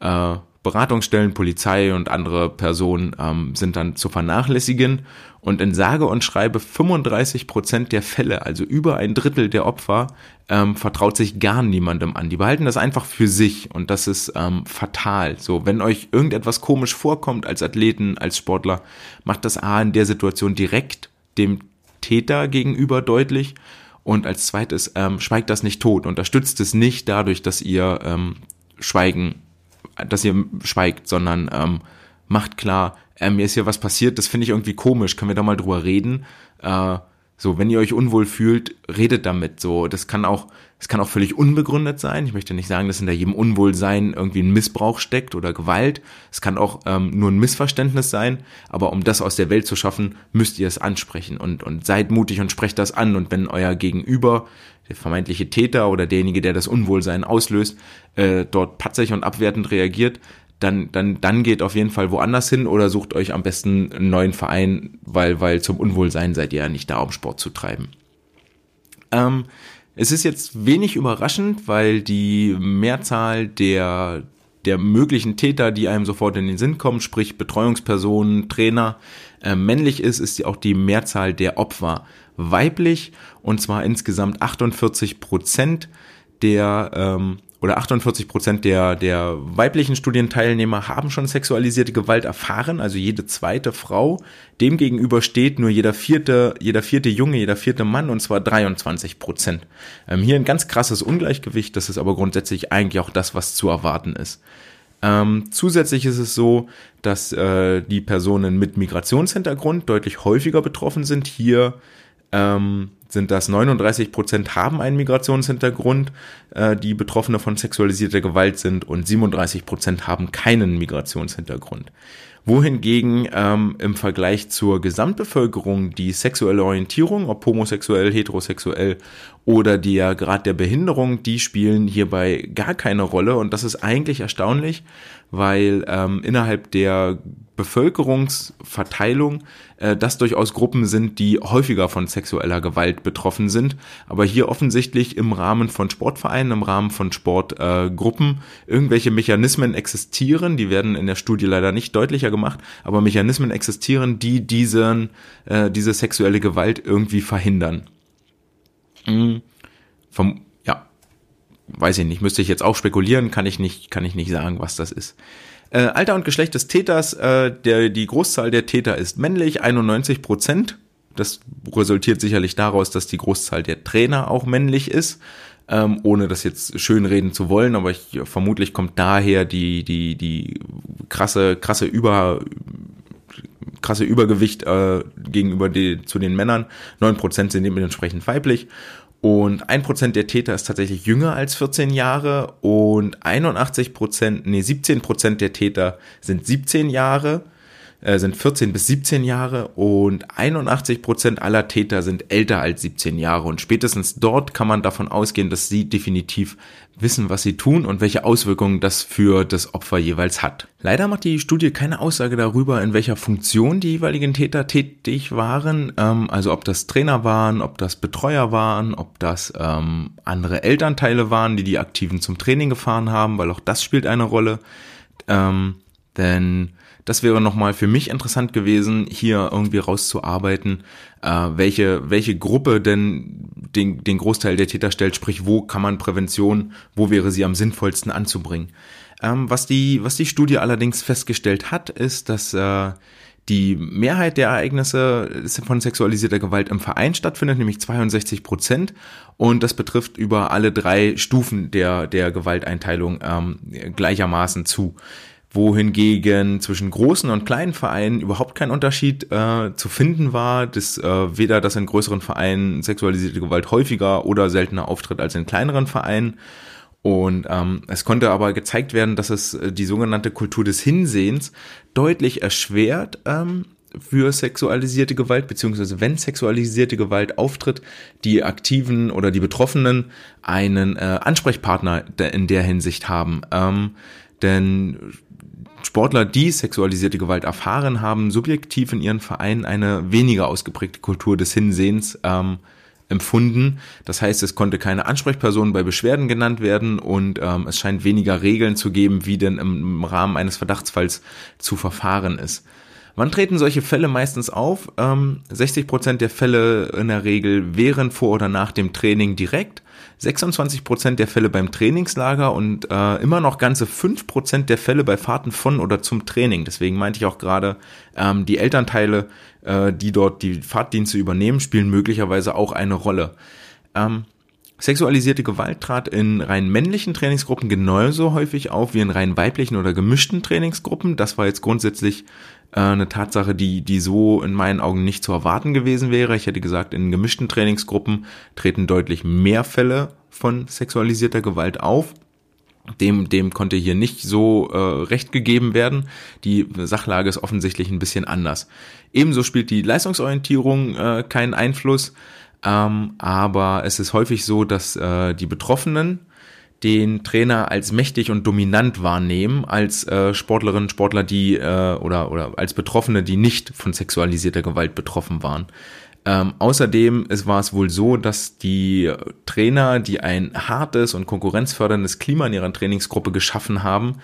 Äh, Beratungsstellen, Polizei und andere Personen ähm, sind dann zu vernachlässigen. Und in sage und schreibe 35 Prozent der Fälle, also über ein Drittel der Opfer, ähm, vertraut sich gar niemandem an. Die behalten das einfach für sich und das ist ähm, fatal. So, wenn euch irgendetwas komisch vorkommt als Athleten, als Sportler, macht das A in der Situation direkt dem Täter gegenüber deutlich und als zweites ähm, schweigt das nicht tot, unterstützt es nicht dadurch, dass ihr ähm, Schweigen dass ihr schweigt, sondern ähm, macht klar, äh, mir ist hier was passiert, das finde ich irgendwie komisch, können wir da mal drüber reden? Äh, so, wenn ihr euch unwohl fühlt, redet damit. So, das kann auch, es kann auch völlig unbegründet sein. Ich möchte nicht sagen, dass hinter jedem Unwohlsein irgendwie ein Missbrauch steckt oder Gewalt. Es kann auch ähm, nur ein Missverständnis sein. Aber um das aus der Welt zu schaffen, müsst ihr es ansprechen und und seid mutig und sprecht das an. Und wenn euer Gegenüber der vermeintliche Täter oder derjenige, der das Unwohlsein auslöst, äh, dort patzig und abwertend reagiert, dann, dann, dann geht auf jeden Fall woanders hin oder sucht euch am besten einen neuen Verein, weil, weil zum Unwohlsein seid ihr ja nicht da, um Sport zu treiben. Ähm, es ist jetzt wenig überraschend, weil die Mehrzahl der, der möglichen Täter, die einem sofort in den Sinn kommen, sprich Betreuungspersonen, Trainer, äh, männlich ist, ist auch die Mehrzahl der Opfer weiblich und zwar insgesamt 48 Prozent der ähm, oder 48 Prozent der, der weiblichen Studienteilnehmer haben schon sexualisierte Gewalt erfahren, also jede zweite Frau. Demgegenüber steht nur jeder vierte, jeder vierte Junge, jeder vierte Mann und zwar 23 Prozent. Ähm, hier ein ganz krasses Ungleichgewicht, das ist aber grundsätzlich eigentlich auch das, was zu erwarten ist. Ähm, zusätzlich ist es so, dass äh, die Personen mit Migrationshintergrund deutlich häufiger betroffen sind. Hier ähm, sind das 39 Prozent haben einen Migrationshintergrund, äh, die Betroffene von sexualisierter Gewalt sind und 37 Prozent haben keinen Migrationshintergrund. Wohingegen ähm, im Vergleich zur Gesamtbevölkerung die sexuelle Orientierung, ob homosexuell, heterosexuell oder der Grad der Behinderung, die spielen hierbei gar keine Rolle und das ist eigentlich erstaunlich, weil ähm, innerhalb der Bevölkerungsverteilung äh, das durchaus Gruppen sind, die häufiger von sexueller Gewalt betroffen sind, aber hier offensichtlich im Rahmen von Sportvereinen, im Rahmen von Sportgruppen äh, irgendwelche Mechanismen existieren, die werden in der Studie leider nicht deutlicher gemacht, aber Mechanismen existieren, die diesen, äh, diese sexuelle Gewalt irgendwie verhindern. Mhm. Vom, weiß ich nicht, müsste ich jetzt auch spekulieren, kann ich nicht, kann ich nicht sagen, was das ist. Äh, Alter und Geschlecht des Täters, äh, der, die Großzahl der Täter ist männlich, 91 Prozent. Das resultiert sicherlich daraus, dass die Großzahl der Trainer auch männlich ist, ähm, ohne das jetzt schönreden zu wollen, aber ich, vermutlich kommt daher die, die, die krasse, krasse Über, krasse Übergewicht äh, gegenüber die, zu den Männern. 9% sind dementsprechend weiblich und ein Prozent der Täter ist tatsächlich jünger als 14 Jahre und 81 Prozent, nee, 17 Prozent der Täter sind 17 Jahre äh, sind 14 bis 17 Jahre und 81 Prozent aller Täter sind älter als 17 Jahre. Und spätestens dort kann man davon ausgehen, dass sie definitiv wissen, was sie tun und welche Auswirkungen das für das Opfer jeweils hat. Leider macht die Studie keine Aussage darüber, in welcher Funktion die jeweiligen Täter tätig waren. Ähm, also ob das Trainer waren, ob das Betreuer waren, ob das ähm, andere Elternteile waren, die die Aktiven zum Training gefahren haben, weil auch das spielt eine Rolle. Ähm, denn das wäre nochmal für mich interessant gewesen, hier irgendwie rauszuarbeiten, äh, welche, welche Gruppe denn den, den Großteil der Täter stellt, sprich, wo kann man Prävention, wo wäre sie am sinnvollsten anzubringen. Ähm, was, die, was die Studie allerdings festgestellt hat, ist, dass äh, die Mehrheit der Ereignisse von sexualisierter Gewalt im Verein stattfindet, nämlich 62 Prozent. Und das betrifft über alle drei Stufen der, der Gewalteinteilung ähm, gleichermaßen zu wohingegen zwischen großen und kleinen Vereinen überhaupt kein Unterschied äh, zu finden war, dass äh, weder dass in größeren Vereinen sexualisierte Gewalt häufiger oder seltener auftritt als in kleineren Vereinen. Und ähm, es konnte aber gezeigt werden, dass es äh, die sogenannte Kultur des Hinsehens deutlich erschwert ähm, für sexualisierte Gewalt, beziehungsweise wenn sexualisierte Gewalt auftritt, die Aktiven oder die Betroffenen einen äh, Ansprechpartner in der Hinsicht haben. Ähm, denn Sportler, die sexualisierte Gewalt erfahren, haben subjektiv in ihren Vereinen eine weniger ausgeprägte Kultur des Hinsehens ähm, empfunden. Das heißt, es konnte keine Ansprechperson bei Beschwerden genannt werden und ähm, es scheint weniger Regeln zu geben, wie denn im Rahmen eines Verdachtsfalls zu verfahren ist. Wann treten solche Fälle meistens auf? Ähm, 60 Prozent der Fälle in der Regel während vor oder nach dem Training direkt. 26 Prozent der Fälle beim Trainingslager und äh, immer noch ganze 5 Prozent der Fälle bei Fahrten von oder zum Training. Deswegen meinte ich auch gerade, ähm, die Elternteile, äh, die dort die Fahrtdienste übernehmen, spielen möglicherweise auch eine Rolle. Ähm, Sexualisierte Gewalt trat in rein männlichen Trainingsgruppen genauso häufig auf wie in rein weiblichen oder gemischten Trainingsgruppen. Das war jetzt grundsätzlich äh, eine Tatsache, die, die so in meinen Augen nicht zu erwarten gewesen wäre. Ich hätte gesagt, in gemischten Trainingsgruppen treten deutlich mehr Fälle von sexualisierter Gewalt auf. Dem, dem konnte hier nicht so äh, recht gegeben werden. Die Sachlage ist offensichtlich ein bisschen anders. Ebenso spielt die Leistungsorientierung äh, keinen Einfluss, ähm, aber es ist häufig so, dass äh, die Betroffenen den Trainer als mächtig und dominant wahrnehmen, als äh, Sportlerinnen, Sportler, die äh, oder, oder als Betroffene, die nicht von sexualisierter Gewalt betroffen waren. Ähm, außerdem es war es wohl so, dass die Trainer, die ein hartes und konkurrenzförderndes Klima in ihrer Trainingsgruppe geschaffen haben,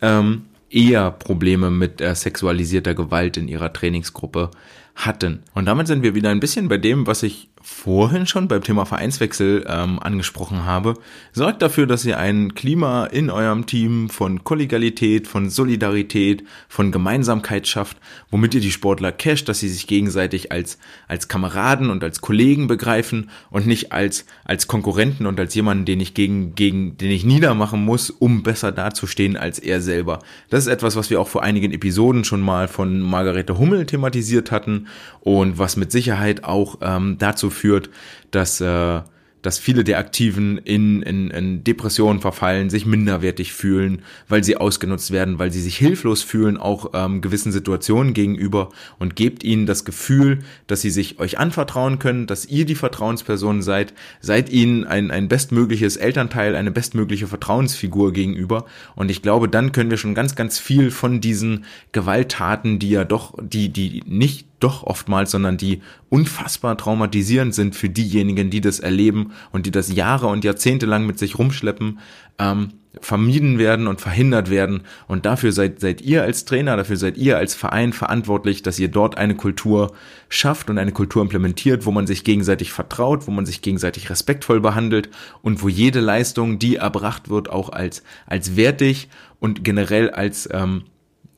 ähm, eher Probleme mit äh, sexualisierter Gewalt in ihrer Trainingsgruppe hatten. Und damit sind wir wieder ein bisschen bei dem, was ich vorhin schon beim Thema Vereinswechsel ähm, angesprochen habe. Sorgt dafür, dass ihr ein Klima in eurem Team von Kollegialität, von Solidarität, von Gemeinsamkeit schafft, womit ihr die Sportler casht, dass sie sich gegenseitig als, als Kameraden und als Kollegen begreifen und nicht als, als Konkurrenten und als jemanden, den ich gegen, gegen, den ich niedermachen muss, um besser dazustehen als er selber. Das ist etwas, was wir auch vor einigen Episoden schon mal von Margarete Hummel thematisiert hatten und was mit Sicherheit auch ähm, dazu führt, dass, äh, dass viele der Aktiven in, in, in Depressionen verfallen, sich minderwertig fühlen, weil sie ausgenutzt werden, weil sie sich hilflos fühlen, auch ähm, gewissen Situationen gegenüber. Und gebt ihnen das Gefühl, dass sie sich euch anvertrauen können, dass ihr die Vertrauensperson seid, seid ihnen ein, ein bestmögliches Elternteil, eine bestmögliche Vertrauensfigur gegenüber. Und ich glaube, dann können wir schon ganz, ganz viel von diesen Gewalttaten, die ja doch, die, die nicht doch oftmals, sondern die unfassbar traumatisierend sind für diejenigen, die das erleben und die das Jahre und Jahrzehnte lang mit sich rumschleppen, ähm, vermieden werden und verhindert werden. Und dafür seid, seid ihr als Trainer, dafür seid ihr als Verein verantwortlich, dass ihr dort eine Kultur schafft und eine Kultur implementiert, wo man sich gegenseitig vertraut, wo man sich gegenseitig respektvoll behandelt und wo jede Leistung, die erbracht wird, auch als, als wertig und generell als ähm,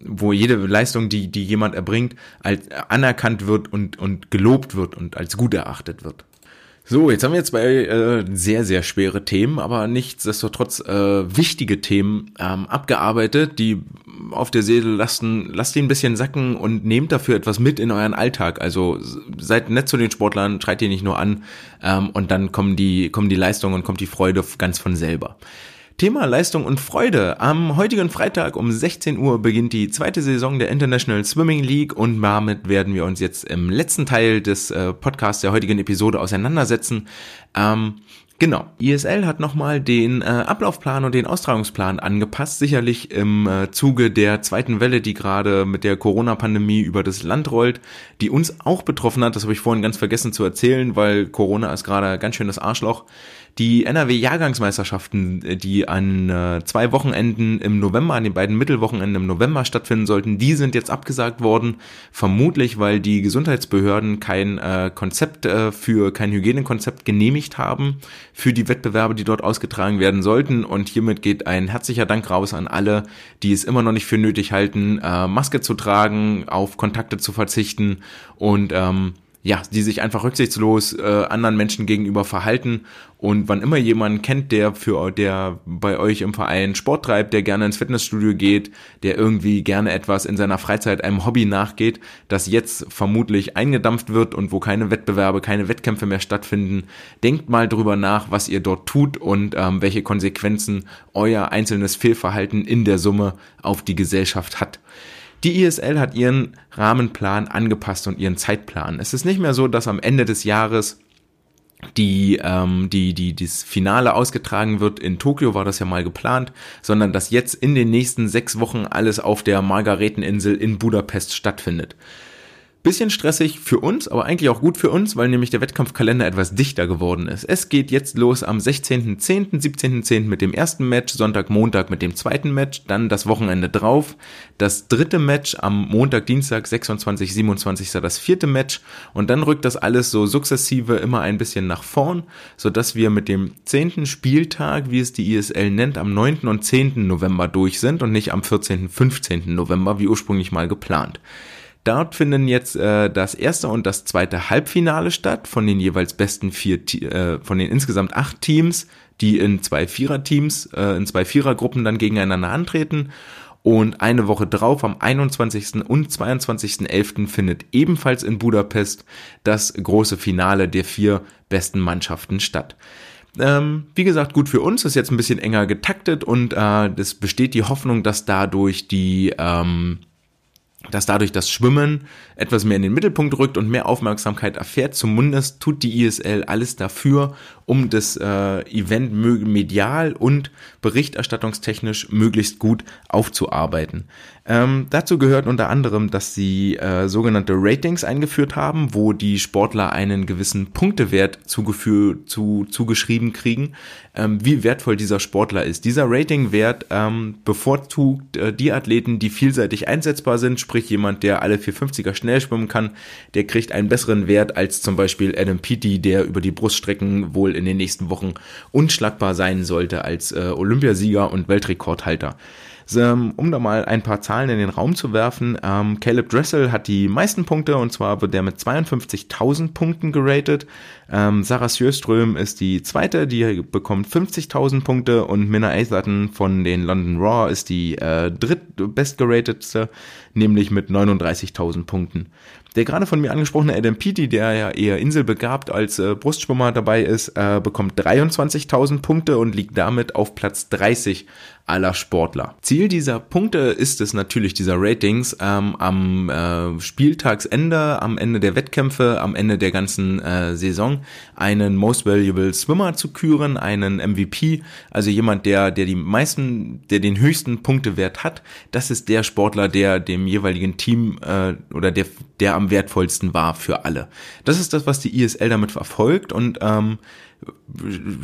wo jede Leistung, die, die jemand erbringt, als anerkannt wird und, und gelobt wird und als gut erachtet wird. So, jetzt haben wir jetzt zwei äh, sehr, sehr schwere Themen, aber nichtsdestotrotz äh, wichtige Themen ähm, abgearbeitet, die auf der Seele lassen, lasst die ein bisschen sacken und nehmt dafür etwas mit in euren Alltag. Also seid nett zu den Sportlern, schreit die nicht nur an ähm, und dann kommen die, kommen die Leistungen und kommt die Freude ganz von selber. Thema Leistung und Freude. Am heutigen Freitag um 16 Uhr beginnt die zweite Saison der International Swimming League und damit werden wir uns jetzt im letzten Teil des äh, Podcasts der heutigen Episode auseinandersetzen. Ähm, Genau. ISL hat nochmal den äh, Ablaufplan und den Austragungsplan angepasst, sicherlich im äh, Zuge der zweiten Welle, die gerade mit der Corona-Pandemie über das Land rollt, die uns auch betroffen hat. Das habe ich vorhin ganz vergessen zu erzählen, weil Corona ist gerade ganz schön das Arschloch. Die NRW-Jahrgangsmeisterschaften, äh, die an äh, zwei Wochenenden im November, an den beiden Mittelwochenenden im November stattfinden sollten, die sind jetzt abgesagt worden. Vermutlich, weil die Gesundheitsbehörden kein äh, Konzept äh, für, kein Hygienekonzept genehmigt haben für die Wettbewerbe, die dort ausgetragen werden sollten. Und hiermit geht ein herzlicher Dank raus an alle, die es immer noch nicht für nötig halten, äh, Maske zu tragen, auf Kontakte zu verzichten und ähm, ja, die sich einfach rücksichtslos äh, anderen Menschen gegenüber verhalten. Und wann immer jemanden kennt, der für der bei euch im Verein Sport treibt, der gerne ins Fitnessstudio geht, der irgendwie gerne etwas in seiner Freizeit einem Hobby nachgeht, das jetzt vermutlich eingedampft wird und wo keine Wettbewerbe, keine Wettkämpfe mehr stattfinden, denkt mal drüber nach, was ihr dort tut und ähm, welche Konsequenzen euer einzelnes Fehlverhalten in der Summe auf die Gesellschaft hat. Die ISL hat ihren Rahmenplan angepasst und ihren Zeitplan. Es ist nicht mehr so, dass am Ende des Jahres die, ähm, die, die, das Finale ausgetragen wird. In Tokio war das ja mal geplant, sondern dass jetzt in den nächsten sechs Wochen alles auf der Margareteninsel in Budapest stattfindet. Bisschen stressig für uns, aber eigentlich auch gut für uns, weil nämlich der Wettkampfkalender etwas dichter geworden ist. Es geht jetzt los am 16.10., 17.10. mit dem ersten Match, Sonntag, Montag mit dem zweiten Match, dann das Wochenende drauf, das dritte Match am Montag, Dienstag, 26, 27. das vierte Match und dann rückt das alles so sukzessive immer ein bisschen nach vorn, sodass wir mit dem zehnten Spieltag, wie es die ISL nennt, am 9. und 10. November durch sind und nicht am 14., 15. November, wie ursprünglich mal geplant. Dort finden jetzt äh, das erste und das zweite Halbfinale statt von den jeweils besten vier, äh, von den insgesamt acht Teams, die in zwei Viererteams, äh, in zwei Vierergruppen dann gegeneinander antreten. Und eine Woche drauf, am 21. und 22.11. findet ebenfalls in Budapest das große Finale der vier besten Mannschaften statt. Ähm, wie gesagt, gut für uns, ist jetzt ein bisschen enger getaktet und äh, es besteht die Hoffnung, dass dadurch die ähm, dass dadurch das Schwimmen etwas mehr in den Mittelpunkt rückt und mehr Aufmerksamkeit erfährt. Zumindest tut die ISL alles dafür, um das äh, Event medial und berichterstattungstechnisch möglichst gut aufzuarbeiten. Ähm, dazu gehört unter anderem, dass sie äh, sogenannte Ratings eingeführt haben, wo die Sportler einen gewissen Punktewert zugeführt, zu, zugeschrieben kriegen, ähm, wie wertvoll dieser Sportler ist. Dieser Ratingwert ähm, bevorzugt äh, die Athleten, die vielseitig einsetzbar sind, sprich jemand, der alle 450er schnell schwimmen kann, der kriegt einen besseren Wert als zum Beispiel Adam Peaty, der über die Bruststrecken wohl in den nächsten Wochen unschlagbar sein sollte als äh, Olympiasieger und Weltrekordhalter. Ähm, um da mal ein paar Zahlen in den Raum zu werfen, ähm, Caleb Dressel hat die meisten Punkte und zwar wird der mit 52.000 Punkten geratet. Ähm, Sarah Sjöström ist die zweite, die bekommt 50.000 Punkte und Minna Atherton von den London Raw ist die äh, drittbestgeratedste, nämlich mit 39.000 Punkten. Der gerade von mir angesprochene Adam Peaty, der ja eher inselbegabt als äh, Brustschwimmer dabei ist, äh, bekommt 23.000 Punkte und liegt damit auf Platz 30 aller Sportler. Ziel dieser Punkte ist es natürlich, dieser Ratings, ähm, am äh, Spieltagsende, am Ende der Wettkämpfe, am Ende der ganzen äh, Saison einen Most Valuable Swimmer zu küren, einen MVP, also jemand, der, der die meisten, der den höchsten Punktewert hat. Das ist der Sportler, der dem jeweiligen Team äh, oder der, der am wertvollsten war für alle. Das ist das, was die ISL damit verfolgt und ähm,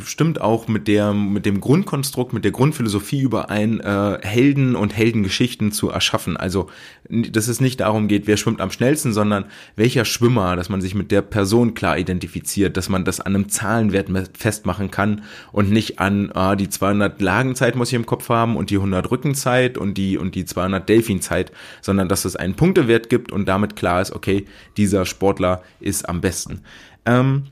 stimmt auch mit der mit dem Grundkonstrukt, mit der Grundphilosophie überein, äh, Helden und Heldengeschichten zu erschaffen. Also, dass es nicht darum geht, wer schwimmt am schnellsten, sondern welcher Schwimmer, dass man sich mit der Person klar identifiziert, dass man das an einem Zahlenwert festmachen kann und nicht an ah, die 200 Lagenzeit muss ich im Kopf haben und die 100 Rückenzeit und die und die 200 Delfinzeit, sondern dass es einen Punktewert gibt und damit klar ist, okay, dieser Sportler ist am besten. Ähm,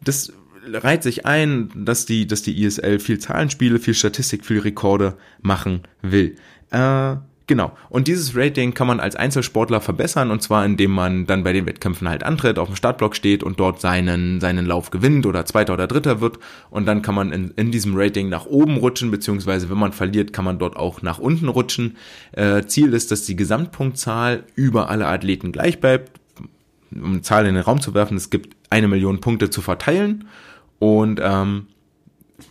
das reiht sich ein, dass die, dass die ISL viel Zahlenspiele, viel Statistik, viel Rekorde machen will. Äh, genau. Und dieses Rating kann man als Einzelsportler verbessern und zwar indem man dann bei den Wettkämpfen halt antritt, auf dem Startblock steht und dort seinen, seinen Lauf gewinnt oder Zweiter oder Dritter wird und dann kann man in, in diesem Rating nach oben rutschen, beziehungsweise wenn man verliert, kann man dort auch nach unten rutschen. Äh, Ziel ist, dass die Gesamtpunktzahl über alle Athleten gleich bleibt. Um eine Zahl in den Raum zu werfen, es gibt eine Million Punkte zu verteilen und ähm,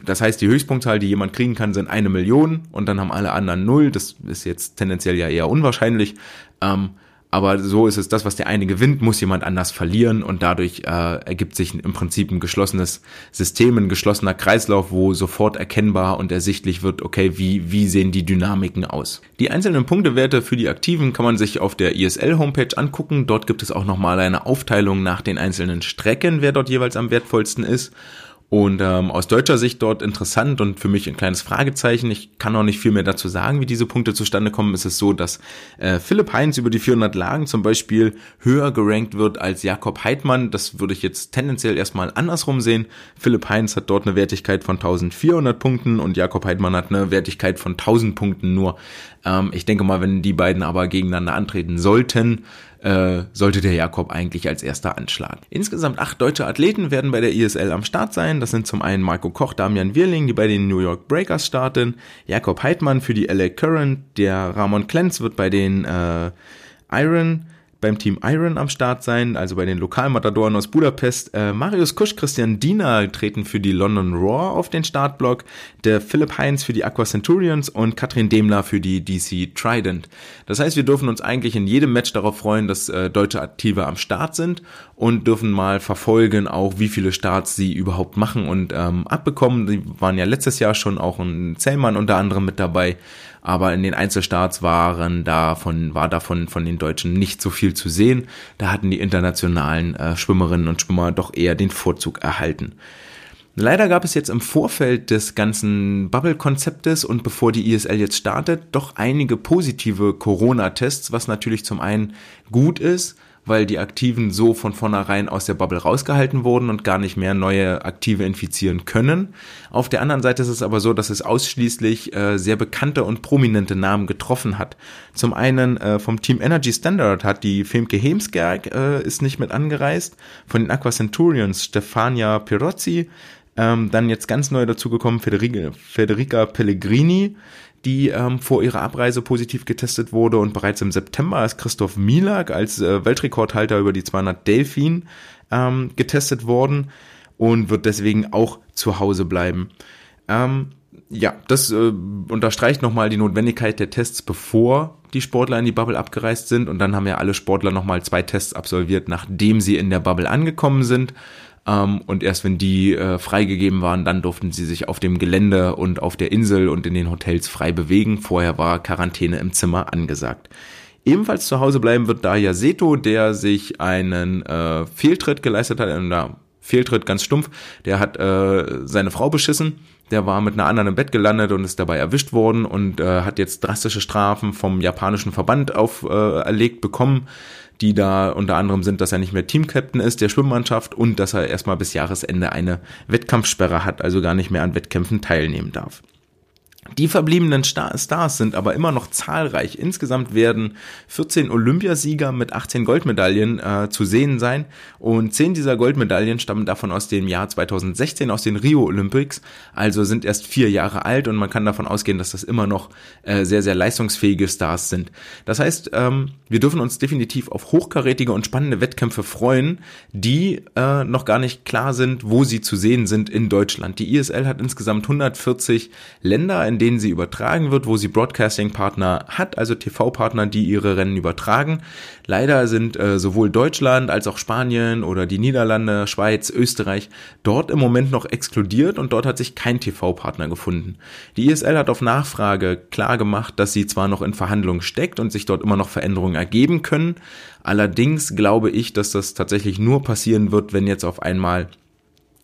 das heißt, die Höchstpunktzahl, die jemand kriegen kann, sind eine Million und dann haben alle anderen null. Das ist jetzt tendenziell ja eher unwahrscheinlich. Ähm, aber so ist es, das, was der eine gewinnt, muss jemand anders verlieren und dadurch äh, ergibt sich im Prinzip ein geschlossenes System, ein geschlossener Kreislauf, wo sofort erkennbar und ersichtlich wird, okay, wie, wie sehen die Dynamiken aus. Die einzelnen Punktewerte für die Aktiven kann man sich auf der ISL-Homepage angucken. Dort gibt es auch nochmal eine Aufteilung nach den einzelnen Strecken, wer dort jeweils am wertvollsten ist. Und ähm, aus deutscher Sicht dort interessant und für mich ein kleines Fragezeichen. Ich kann auch nicht viel mehr dazu sagen, wie diese Punkte zustande kommen. Es ist so, dass äh, Philipp Heinz über die 400 Lagen zum Beispiel höher gerankt wird als Jakob Heidmann. Das würde ich jetzt tendenziell erstmal andersrum sehen. Philipp Heinz hat dort eine Wertigkeit von 1400 Punkten und Jakob Heidmann hat eine Wertigkeit von 1000 Punkten nur. Ähm, ich denke mal, wenn die beiden aber gegeneinander antreten sollten, äh, sollte der Jakob eigentlich als erster anschlagen. Insgesamt acht deutsche Athleten werden bei der ISL am Start sein. Das sind zum einen Marco Koch, Damian Wirling, die bei den New York Breakers starten, Jakob Heidmann für die LA Current, der Ramon Klenz wird bei den äh, Iron beim Team Iron am Start sein, also bei den Lokalmatadoren aus Budapest. Äh, Marius Kusch, Christian Diener treten für die London Raw auf den Startblock, der Philipp Heinz für die Aqua Centurions und Katrin Demler für die DC Trident. Das heißt, wir dürfen uns eigentlich in jedem Match darauf freuen, dass äh, deutsche Aktive am Start sind und dürfen mal verfolgen, auch wie viele Starts sie überhaupt machen und ähm, abbekommen. Die waren ja letztes Jahr schon auch ein Zellmann unter anderem mit dabei aber in den Einzelstarts waren davon, war davon von den Deutschen nicht so viel zu sehen. Da hatten die internationalen äh, Schwimmerinnen und Schwimmer doch eher den Vorzug erhalten. Leider gab es jetzt im Vorfeld des ganzen Bubble-Konzeptes und bevor die ISL jetzt startet, doch einige positive Corona-Tests, was natürlich zum einen gut ist, weil die Aktiven so von vornherein aus der Bubble rausgehalten wurden und gar nicht mehr neue Aktive infizieren können. Auf der anderen Seite ist es aber so, dass es ausschließlich äh, sehr bekannte und prominente Namen getroffen hat. Zum einen äh, vom Team Energy Standard hat die Femke Hemsgerg äh, ist nicht mit angereist, von den Aqua Centurions Stefania Pirozzi, ähm, dann jetzt ganz neu dazugekommen Federica, Federica Pellegrini, die ähm, vor ihrer Abreise positiv getestet wurde und bereits im September ist Christoph Milak als äh, Weltrekordhalter über die 200 Delfin ähm, getestet worden und wird deswegen auch zu Hause bleiben. Ähm, ja, das äh, unterstreicht nochmal die Notwendigkeit der Tests, bevor die Sportler in die Bubble abgereist sind. Und dann haben ja alle Sportler nochmal zwei Tests absolviert, nachdem sie in der Bubble angekommen sind. Ähm, und erst wenn die äh, freigegeben waren, dann durften sie sich auf dem Gelände und auf der Insel und in den Hotels frei bewegen. Vorher war Quarantäne im Zimmer angesagt. Ebenfalls zu Hause bleiben wird Daya Seto, der sich einen äh, Fehltritt geleistet hat, äh, Fehltritt ganz stumpf, der hat äh, seine Frau beschissen, der war mit einer anderen im Bett gelandet und ist dabei erwischt worden und äh, hat jetzt drastische Strafen vom japanischen Verband auferlegt äh, bekommen die da unter anderem sind, dass er nicht mehr Teamcaptain ist der Schwimmmannschaft und dass er erstmal bis Jahresende eine Wettkampfsperre hat, also gar nicht mehr an Wettkämpfen teilnehmen darf. Die verbliebenen Stars sind aber immer noch zahlreich. Insgesamt werden 14 Olympiasieger mit 18 Goldmedaillen äh, zu sehen sein und 10 dieser Goldmedaillen stammen davon aus dem Jahr 2016 aus den Rio Olympics, also sind erst vier Jahre alt und man kann davon ausgehen, dass das immer noch äh, sehr, sehr leistungsfähige Stars sind. Das heißt, ähm, wir dürfen uns definitiv auf hochkarätige und spannende Wettkämpfe freuen, die äh, noch gar nicht klar sind, wo sie zu sehen sind in Deutschland. Die ISL hat insgesamt 140 Länder, in denen sie übertragen wird, wo sie Broadcasting-Partner hat, also TV-Partner, die ihre Rennen übertragen. Leider sind äh, sowohl Deutschland als auch Spanien oder die Niederlande, Schweiz, Österreich dort im Moment noch exkludiert und dort hat sich kein TV-Partner gefunden. Die ISL hat auf Nachfrage klar gemacht, dass sie zwar noch in Verhandlungen steckt und sich dort immer noch Veränderungen ergeben können, allerdings glaube ich, dass das tatsächlich nur passieren wird, wenn jetzt auf einmal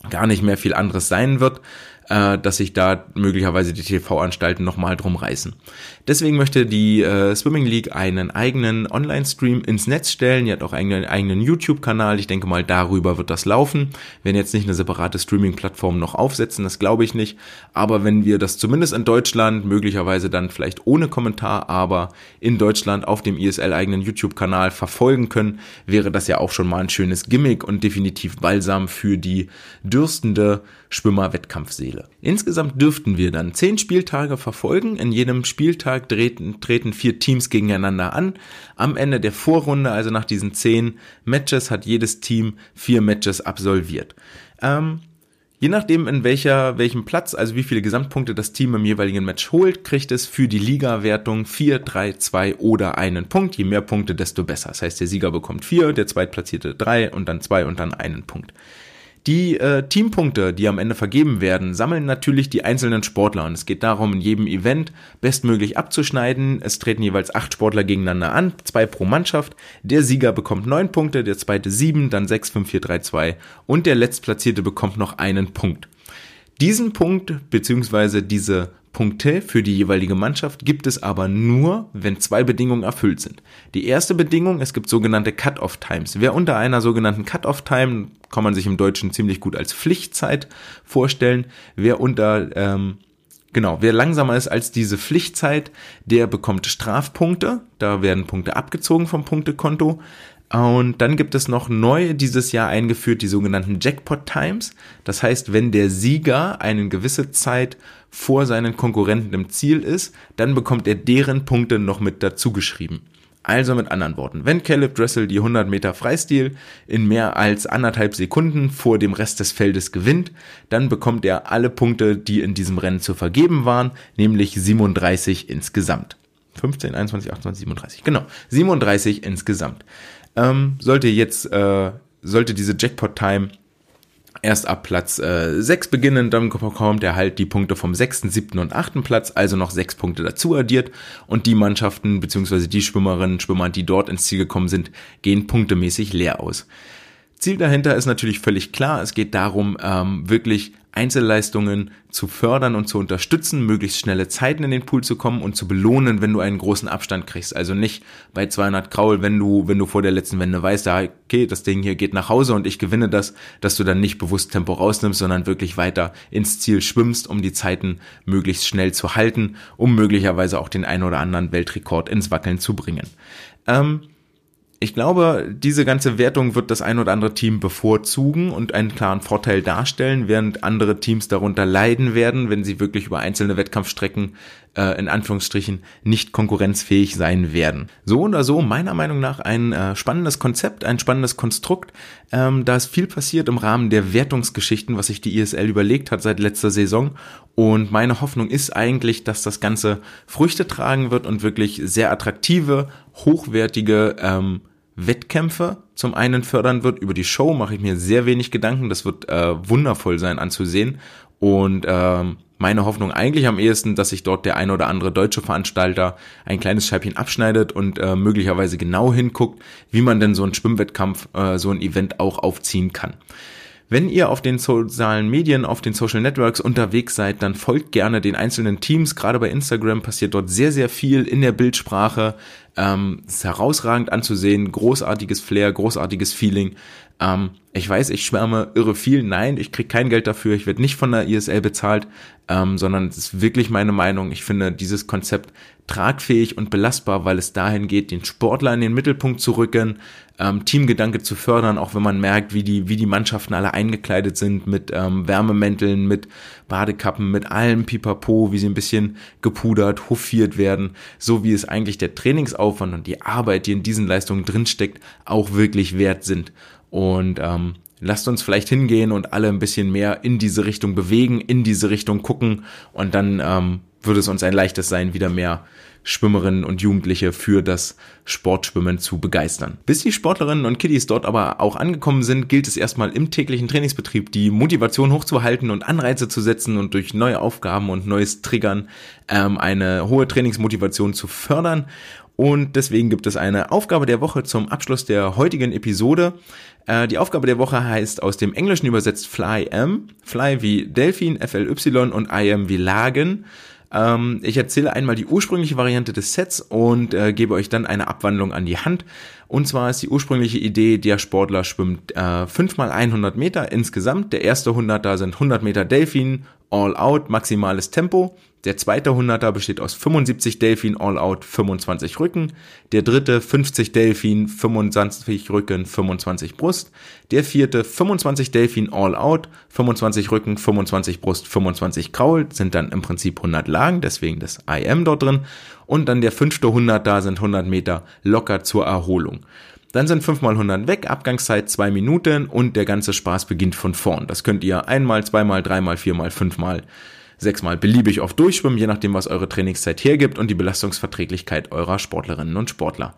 gar nicht mehr viel anderes sein wird äh, dass sich da möglicherweise die TV-Anstalten nochmal drum reißen. Deswegen möchte die äh, Swimming League einen eigenen Online-Stream ins Netz stellen. Die hat auch einen eigenen YouTube-Kanal. Ich denke mal, darüber wird das laufen. Werden jetzt nicht eine separate Streaming-Plattform noch aufsetzen, das glaube ich nicht. Aber wenn wir das zumindest in Deutschland, möglicherweise dann vielleicht ohne Kommentar, aber in Deutschland auf dem ISL-eigenen YouTube-Kanal verfolgen können, wäre das ja auch schon mal ein schönes Gimmick und definitiv Balsam für die dürstende Schwimmer-Wettkampfseele. Insgesamt dürften wir dann zehn Spieltage verfolgen. In jedem Spieltag treten, treten vier Teams gegeneinander an. Am Ende der Vorrunde, also nach diesen zehn Matches, hat jedes Team vier Matches absolviert. Ähm, Je nachdem, in welcher, welchem Platz, also wie viele Gesamtpunkte das Team im jeweiligen Match holt, kriegt es für die Liga-Wertung 4, 3, 2 oder einen Punkt. Je mehr Punkte, desto besser. Das heißt, der Sieger bekommt 4, der Zweitplatzierte 3 und dann 2 und dann einen Punkt. Die äh, Teampunkte, die am Ende vergeben werden, sammeln natürlich die einzelnen Sportler und es geht darum, in jedem Event bestmöglich abzuschneiden. Es treten jeweils acht Sportler gegeneinander an, zwei pro Mannschaft. Der Sieger bekommt neun Punkte, der zweite sieben, dann sechs, fünf, vier, drei, zwei und der letztplatzierte bekommt noch einen Punkt. Diesen Punkt beziehungsweise diese Punkte für die jeweilige Mannschaft gibt es aber nur, wenn zwei Bedingungen erfüllt sind. Die erste Bedingung, es gibt sogenannte Cut-off-Times. Wer unter einer sogenannten Cut-off-Time, kann man sich im Deutschen ziemlich gut als Pflichtzeit vorstellen, wer unter ähm, Genau, wer langsamer ist als diese Pflichtzeit, der bekommt Strafpunkte. Da werden Punkte abgezogen vom Punktekonto. Und dann gibt es noch neu dieses Jahr eingeführt die sogenannten Jackpot Times. Das heißt, wenn der Sieger eine gewisse Zeit vor seinen Konkurrenten im Ziel ist, dann bekommt er deren Punkte noch mit dazu geschrieben. Also mit anderen Worten, wenn Caleb Dressel die 100 Meter Freistil in mehr als anderthalb Sekunden vor dem Rest des Feldes gewinnt, dann bekommt er alle Punkte, die in diesem Rennen zu vergeben waren, nämlich 37 insgesamt. 15, 21, 28, 37. Genau, 37 insgesamt. Ähm, sollte jetzt, äh, sollte diese Jackpot-Time erst ab Platz äh, 6 beginnen, dann bekommt er halt die Punkte vom 6., 7. und 8. Platz, also noch 6 Punkte dazu addiert und die Mannschaften bzw. die Schwimmerinnen, Schwimmer, die dort ins Ziel gekommen sind, gehen punktemäßig leer aus. Ziel dahinter ist natürlich völlig klar. Es geht darum, ähm, wirklich Einzelleistungen zu fördern und zu unterstützen, möglichst schnelle Zeiten in den Pool zu kommen und zu belohnen, wenn du einen großen Abstand kriegst. Also nicht bei 200 Kraul, wenn du, wenn du vor der letzten Wende weißt, ja, okay, das Ding hier geht nach Hause und ich gewinne das, dass du dann nicht bewusst Tempo rausnimmst, sondern wirklich weiter ins Ziel schwimmst, um die Zeiten möglichst schnell zu halten, um möglicherweise auch den ein oder anderen Weltrekord ins Wackeln zu bringen. Ähm, ich glaube, diese ganze Wertung wird das ein oder andere Team bevorzugen und einen klaren Vorteil darstellen, während andere Teams darunter leiden werden, wenn sie wirklich über einzelne Wettkampfstrecken äh, in Anführungsstrichen nicht konkurrenzfähig sein werden. So oder so, meiner Meinung nach ein äh, spannendes Konzept, ein spannendes Konstrukt. Ähm, da ist viel passiert im Rahmen der Wertungsgeschichten, was sich die ISL überlegt hat seit letzter Saison. Und meine Hoffnung ist eigentlich, dass das Ganze Früchte tragen wird und wirklich sehr attraktive, hochwertige ähm, Wettkämpfe zum einen fördern wird. Über die Show mache ich mir sehr wenig Gedanken. Das wird äh, wundervoll sein anzusehen. Und ähm, meine Hoffnung eigentlich am ehesten, dass sich dort der ein oder andere deutsche Veranstalter ein kleines Scheibchen abschneidet und äh, möglicherweise genau hinguckt, wie man denn so einen Schwimmwettkampf, äh, so ein Event auch aufziehen kann. Wenn ihr auf den sozialen Medien, auf den Social Networks unterwegs seid, dann folgt gerne den einzelnen Teams. Gerade bei Instagram passiert dort sehr, sehr viel in der Bildsprache. Ähm, ist herausragend anzusehen, großartiges Flair, großartiges Feeling. Ähm, ich weiß, ich schwärme irre viel. Nein, ich krieg kein Geld dafür. Ich werde nicht von der ISL bezahlt, ähm, sondern es ist wirklich meine Meinung. Ich finde dieses Konzept tragfähig und belastbar, weil es dahin geht, den Sportler in den Mittelpunkt zu rücken, ähm, Teamgedanke zu fördern, auch wenn man merkt, wie die, wie die Mannschaften alle eingekleidet sind mit ähm, Wärmemänteln, mit Badekappen, mit allem Pipapo, wie sie ein bisschen gepudert, hofiert werden, so wie es eigentlich der Trainingsaufwand und die Arbeit, die in diesen Leistungen drinsteckt, auch wirklich wert sind. Und ähm, lasst uns vielleicht hingehen und alle ein bisschen mehr in diese Richtung bewegen, in diese Richtung gucken und dann ähm, würde es uns ein leichtes sein, wieder mehr Schwimmerinnen und Jugendliche für das Sportschwimmen zu begeistern. Bis die Sportlerinnen und Kiddies dort aber auch angekommen sind, gilt es erstmal im täglichen Trainingsbetrieb die Motivation hochzuhalten und Anreize zu setzen und durch neue Aufgaben und neues Triggern ähm, eine hohe Trainingsmotivation zu fördern. Und deswegen gibt es eine Aufgabe der Woche zum Abschluss der heutigen Episode. Äh, die Aufgabe der Woche heißt aus dem Englischen übersetzt Fly M. Fly wie Delfin, FLY und I am wie Lagen. Ähm, ich erzähle einmal die ursprüngliche Variante des Sets und äh, gebe euch dann eine Abwandlung an die Hand. Und zwar ist die ursprüngliche Idee, der Sportler schwimmt äh, 5 mal 100 Meter insgesamt. Der erste 100er sind 100 Meter Delfin, all out, maximales Tempo. Der zweite 100er besteht aus 75 Delfin All Out, 25 Rücken. Der dritte 50 Delfin, 25 Rücken, 25 Brust. Der vierte 25 Delfin All Out, 25 Rücken, 25 Brust, 25 Kraul. Sind dann im Prinzip 100 Lagen, deswegen das IM dort drin. Und dann der fünfte 100er sind 100 Meter locker zur Erholung. Dann sind 5 mal 100 weg, Abgangszeit 2 Minuten und der ganze Spaß beginnt von vorn. Das könnt ihr einmal, zweimal, dreimal, viermal, fünfmal sechsmal beliebig oft durchschwimmen, je nachdem, was eure Trainingszeit hergibt und die Belastungsverträglichkeit eurer Sportlerinnen und Sportler.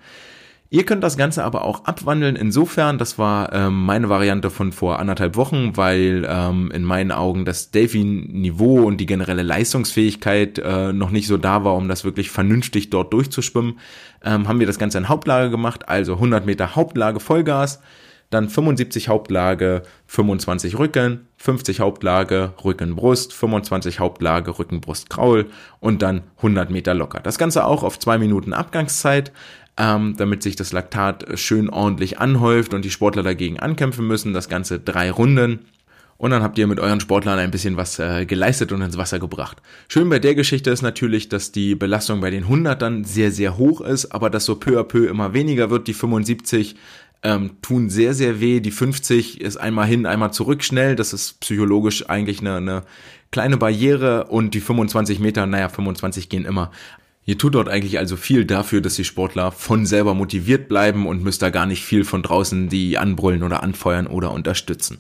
Ihr könnt das Ganze aber auch abwandeln. Insofern, das war ähm, meine Variante von vor anderthalb Wochen, weil ähm, in meinen Augen das Delfin-Niveau und die generelle Leistungsfähigkeit äh, noch nicht so da war, um das wirklich vernünftig dort durchzuschwimmen. Ähm, haben wir das Ganze in Hauptlage gemacht, also 100 Meter Hauptlage Vollgas, dann 75 Hauptlage, 25 Rücken, 50 Hauptlage, Rücken, Brust, 25 Hauptlage, Rücken, Brust, Kraul und dann 100 Meter locker. Das Ganze auch auf zwei Minuten Abgangszeit, ähm, damit sich das Laktat schön ordentlich anhäuft und die Sportler dagegen ankämpfen müssen. Das Ganze drei Runden. Und dann habt ihr mit euren Sportlern ein bisschen was äh, geleistet und ins Wasser gebracht. Schön bei der Geschichte ist natürlich, dass die Belastung bei den 100 dann sehr, sehr hoch ist, aber dass so peu à peu immer weniger wird. Die 75 ähm, tun sehr, sehr weh. Die 50 ist einmal hin, einmal zurück schnell. Das ist psychologisch eigentlich eine, eine kleine Barriere und die 25 Meter, naja, 25 gehen immer. Ihr tut dort eigentlich also viel dafür, dass die Sportler von selber motiviert bleiben und müsst da gar nicht viel von draußen die anbrüllen oder anfeuern oder unterstützen.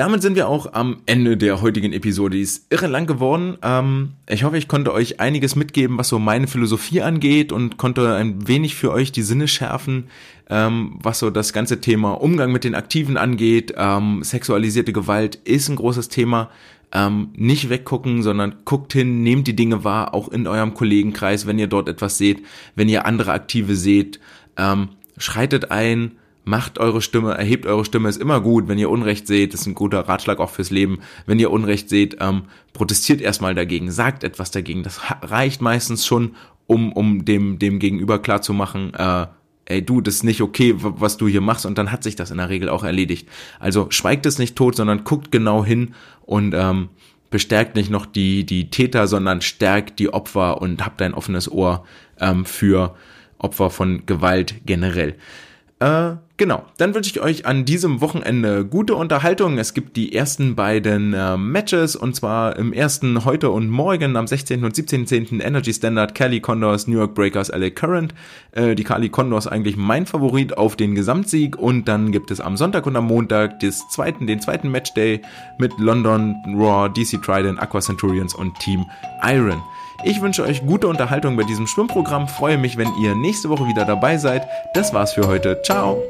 Damit sind wir auch am Ende der heutigen Episode. Die ist irre lang geworden. Ähm, ich hoffe, ich konnte euch einiges mitgeben, was so meine Philosophie angeht und konnte ein wenig für euch die Sinne schärfen, ähm, was so das ganze Thema Umgang mit den Aktiven angeht. Ähm, sexualisierte Gewalt ist ein großes Thema. Ähm, nicht weggucken, sondern guckt hin, nehmt die Dinge wahr, auch in eurem Kollegenkreis, wenn ihr dort etwas seht, wenn ihr andere Aktive seht, ähm, schreitet ein, macht eure Stimme, erhebt eure Stimme, ist immer gut. Wenn ihr Unrecht seht, ist ein guter Ratschlag auch fürs Leben. Wenn ihr Unrecht seht, ähm, protestiert erstmal dagegen, sagt etwas dagegen. Das reicht meistens schon, um, um dem, dem Gegenüber klarzumachen, äh, ey du, das ist nicht okay, was du hier machst und dann hat sich das in der Regel auch erledigt. Also schweigt es nicht tot, sondern guckt genau hin und ähm, bestärkt nicht noch die, die Täter, sondern stärkt die Opfer und habt ein offenes Ohr ähm, für Opfer von Gewalt generell. Äh, genau, dann wünsche ich euch an diesem Wochenende gute Unterhaltung. Es gibt die ersten beiden äh, Matches und zwar im ersten heute und morgen am 16. und 17.10. Energy Standard, Cali Condors, New York Breakers, LA Current. Äh, die Cali Condors eigentlich mein Favorit auf den Gesamtsieg und dann gibt es am Sonntag und am Montag des zweiten, den zweiten Matchday mit London Raw, DC Trident, Aqua Centurions und Team Iron. Ich wünsche euch gute Unterhaltung bei diesem Schwimmprogramm, freue mich, wenn ihr nächste Woche wieder dabei seid. Das war's für heute. Ciao!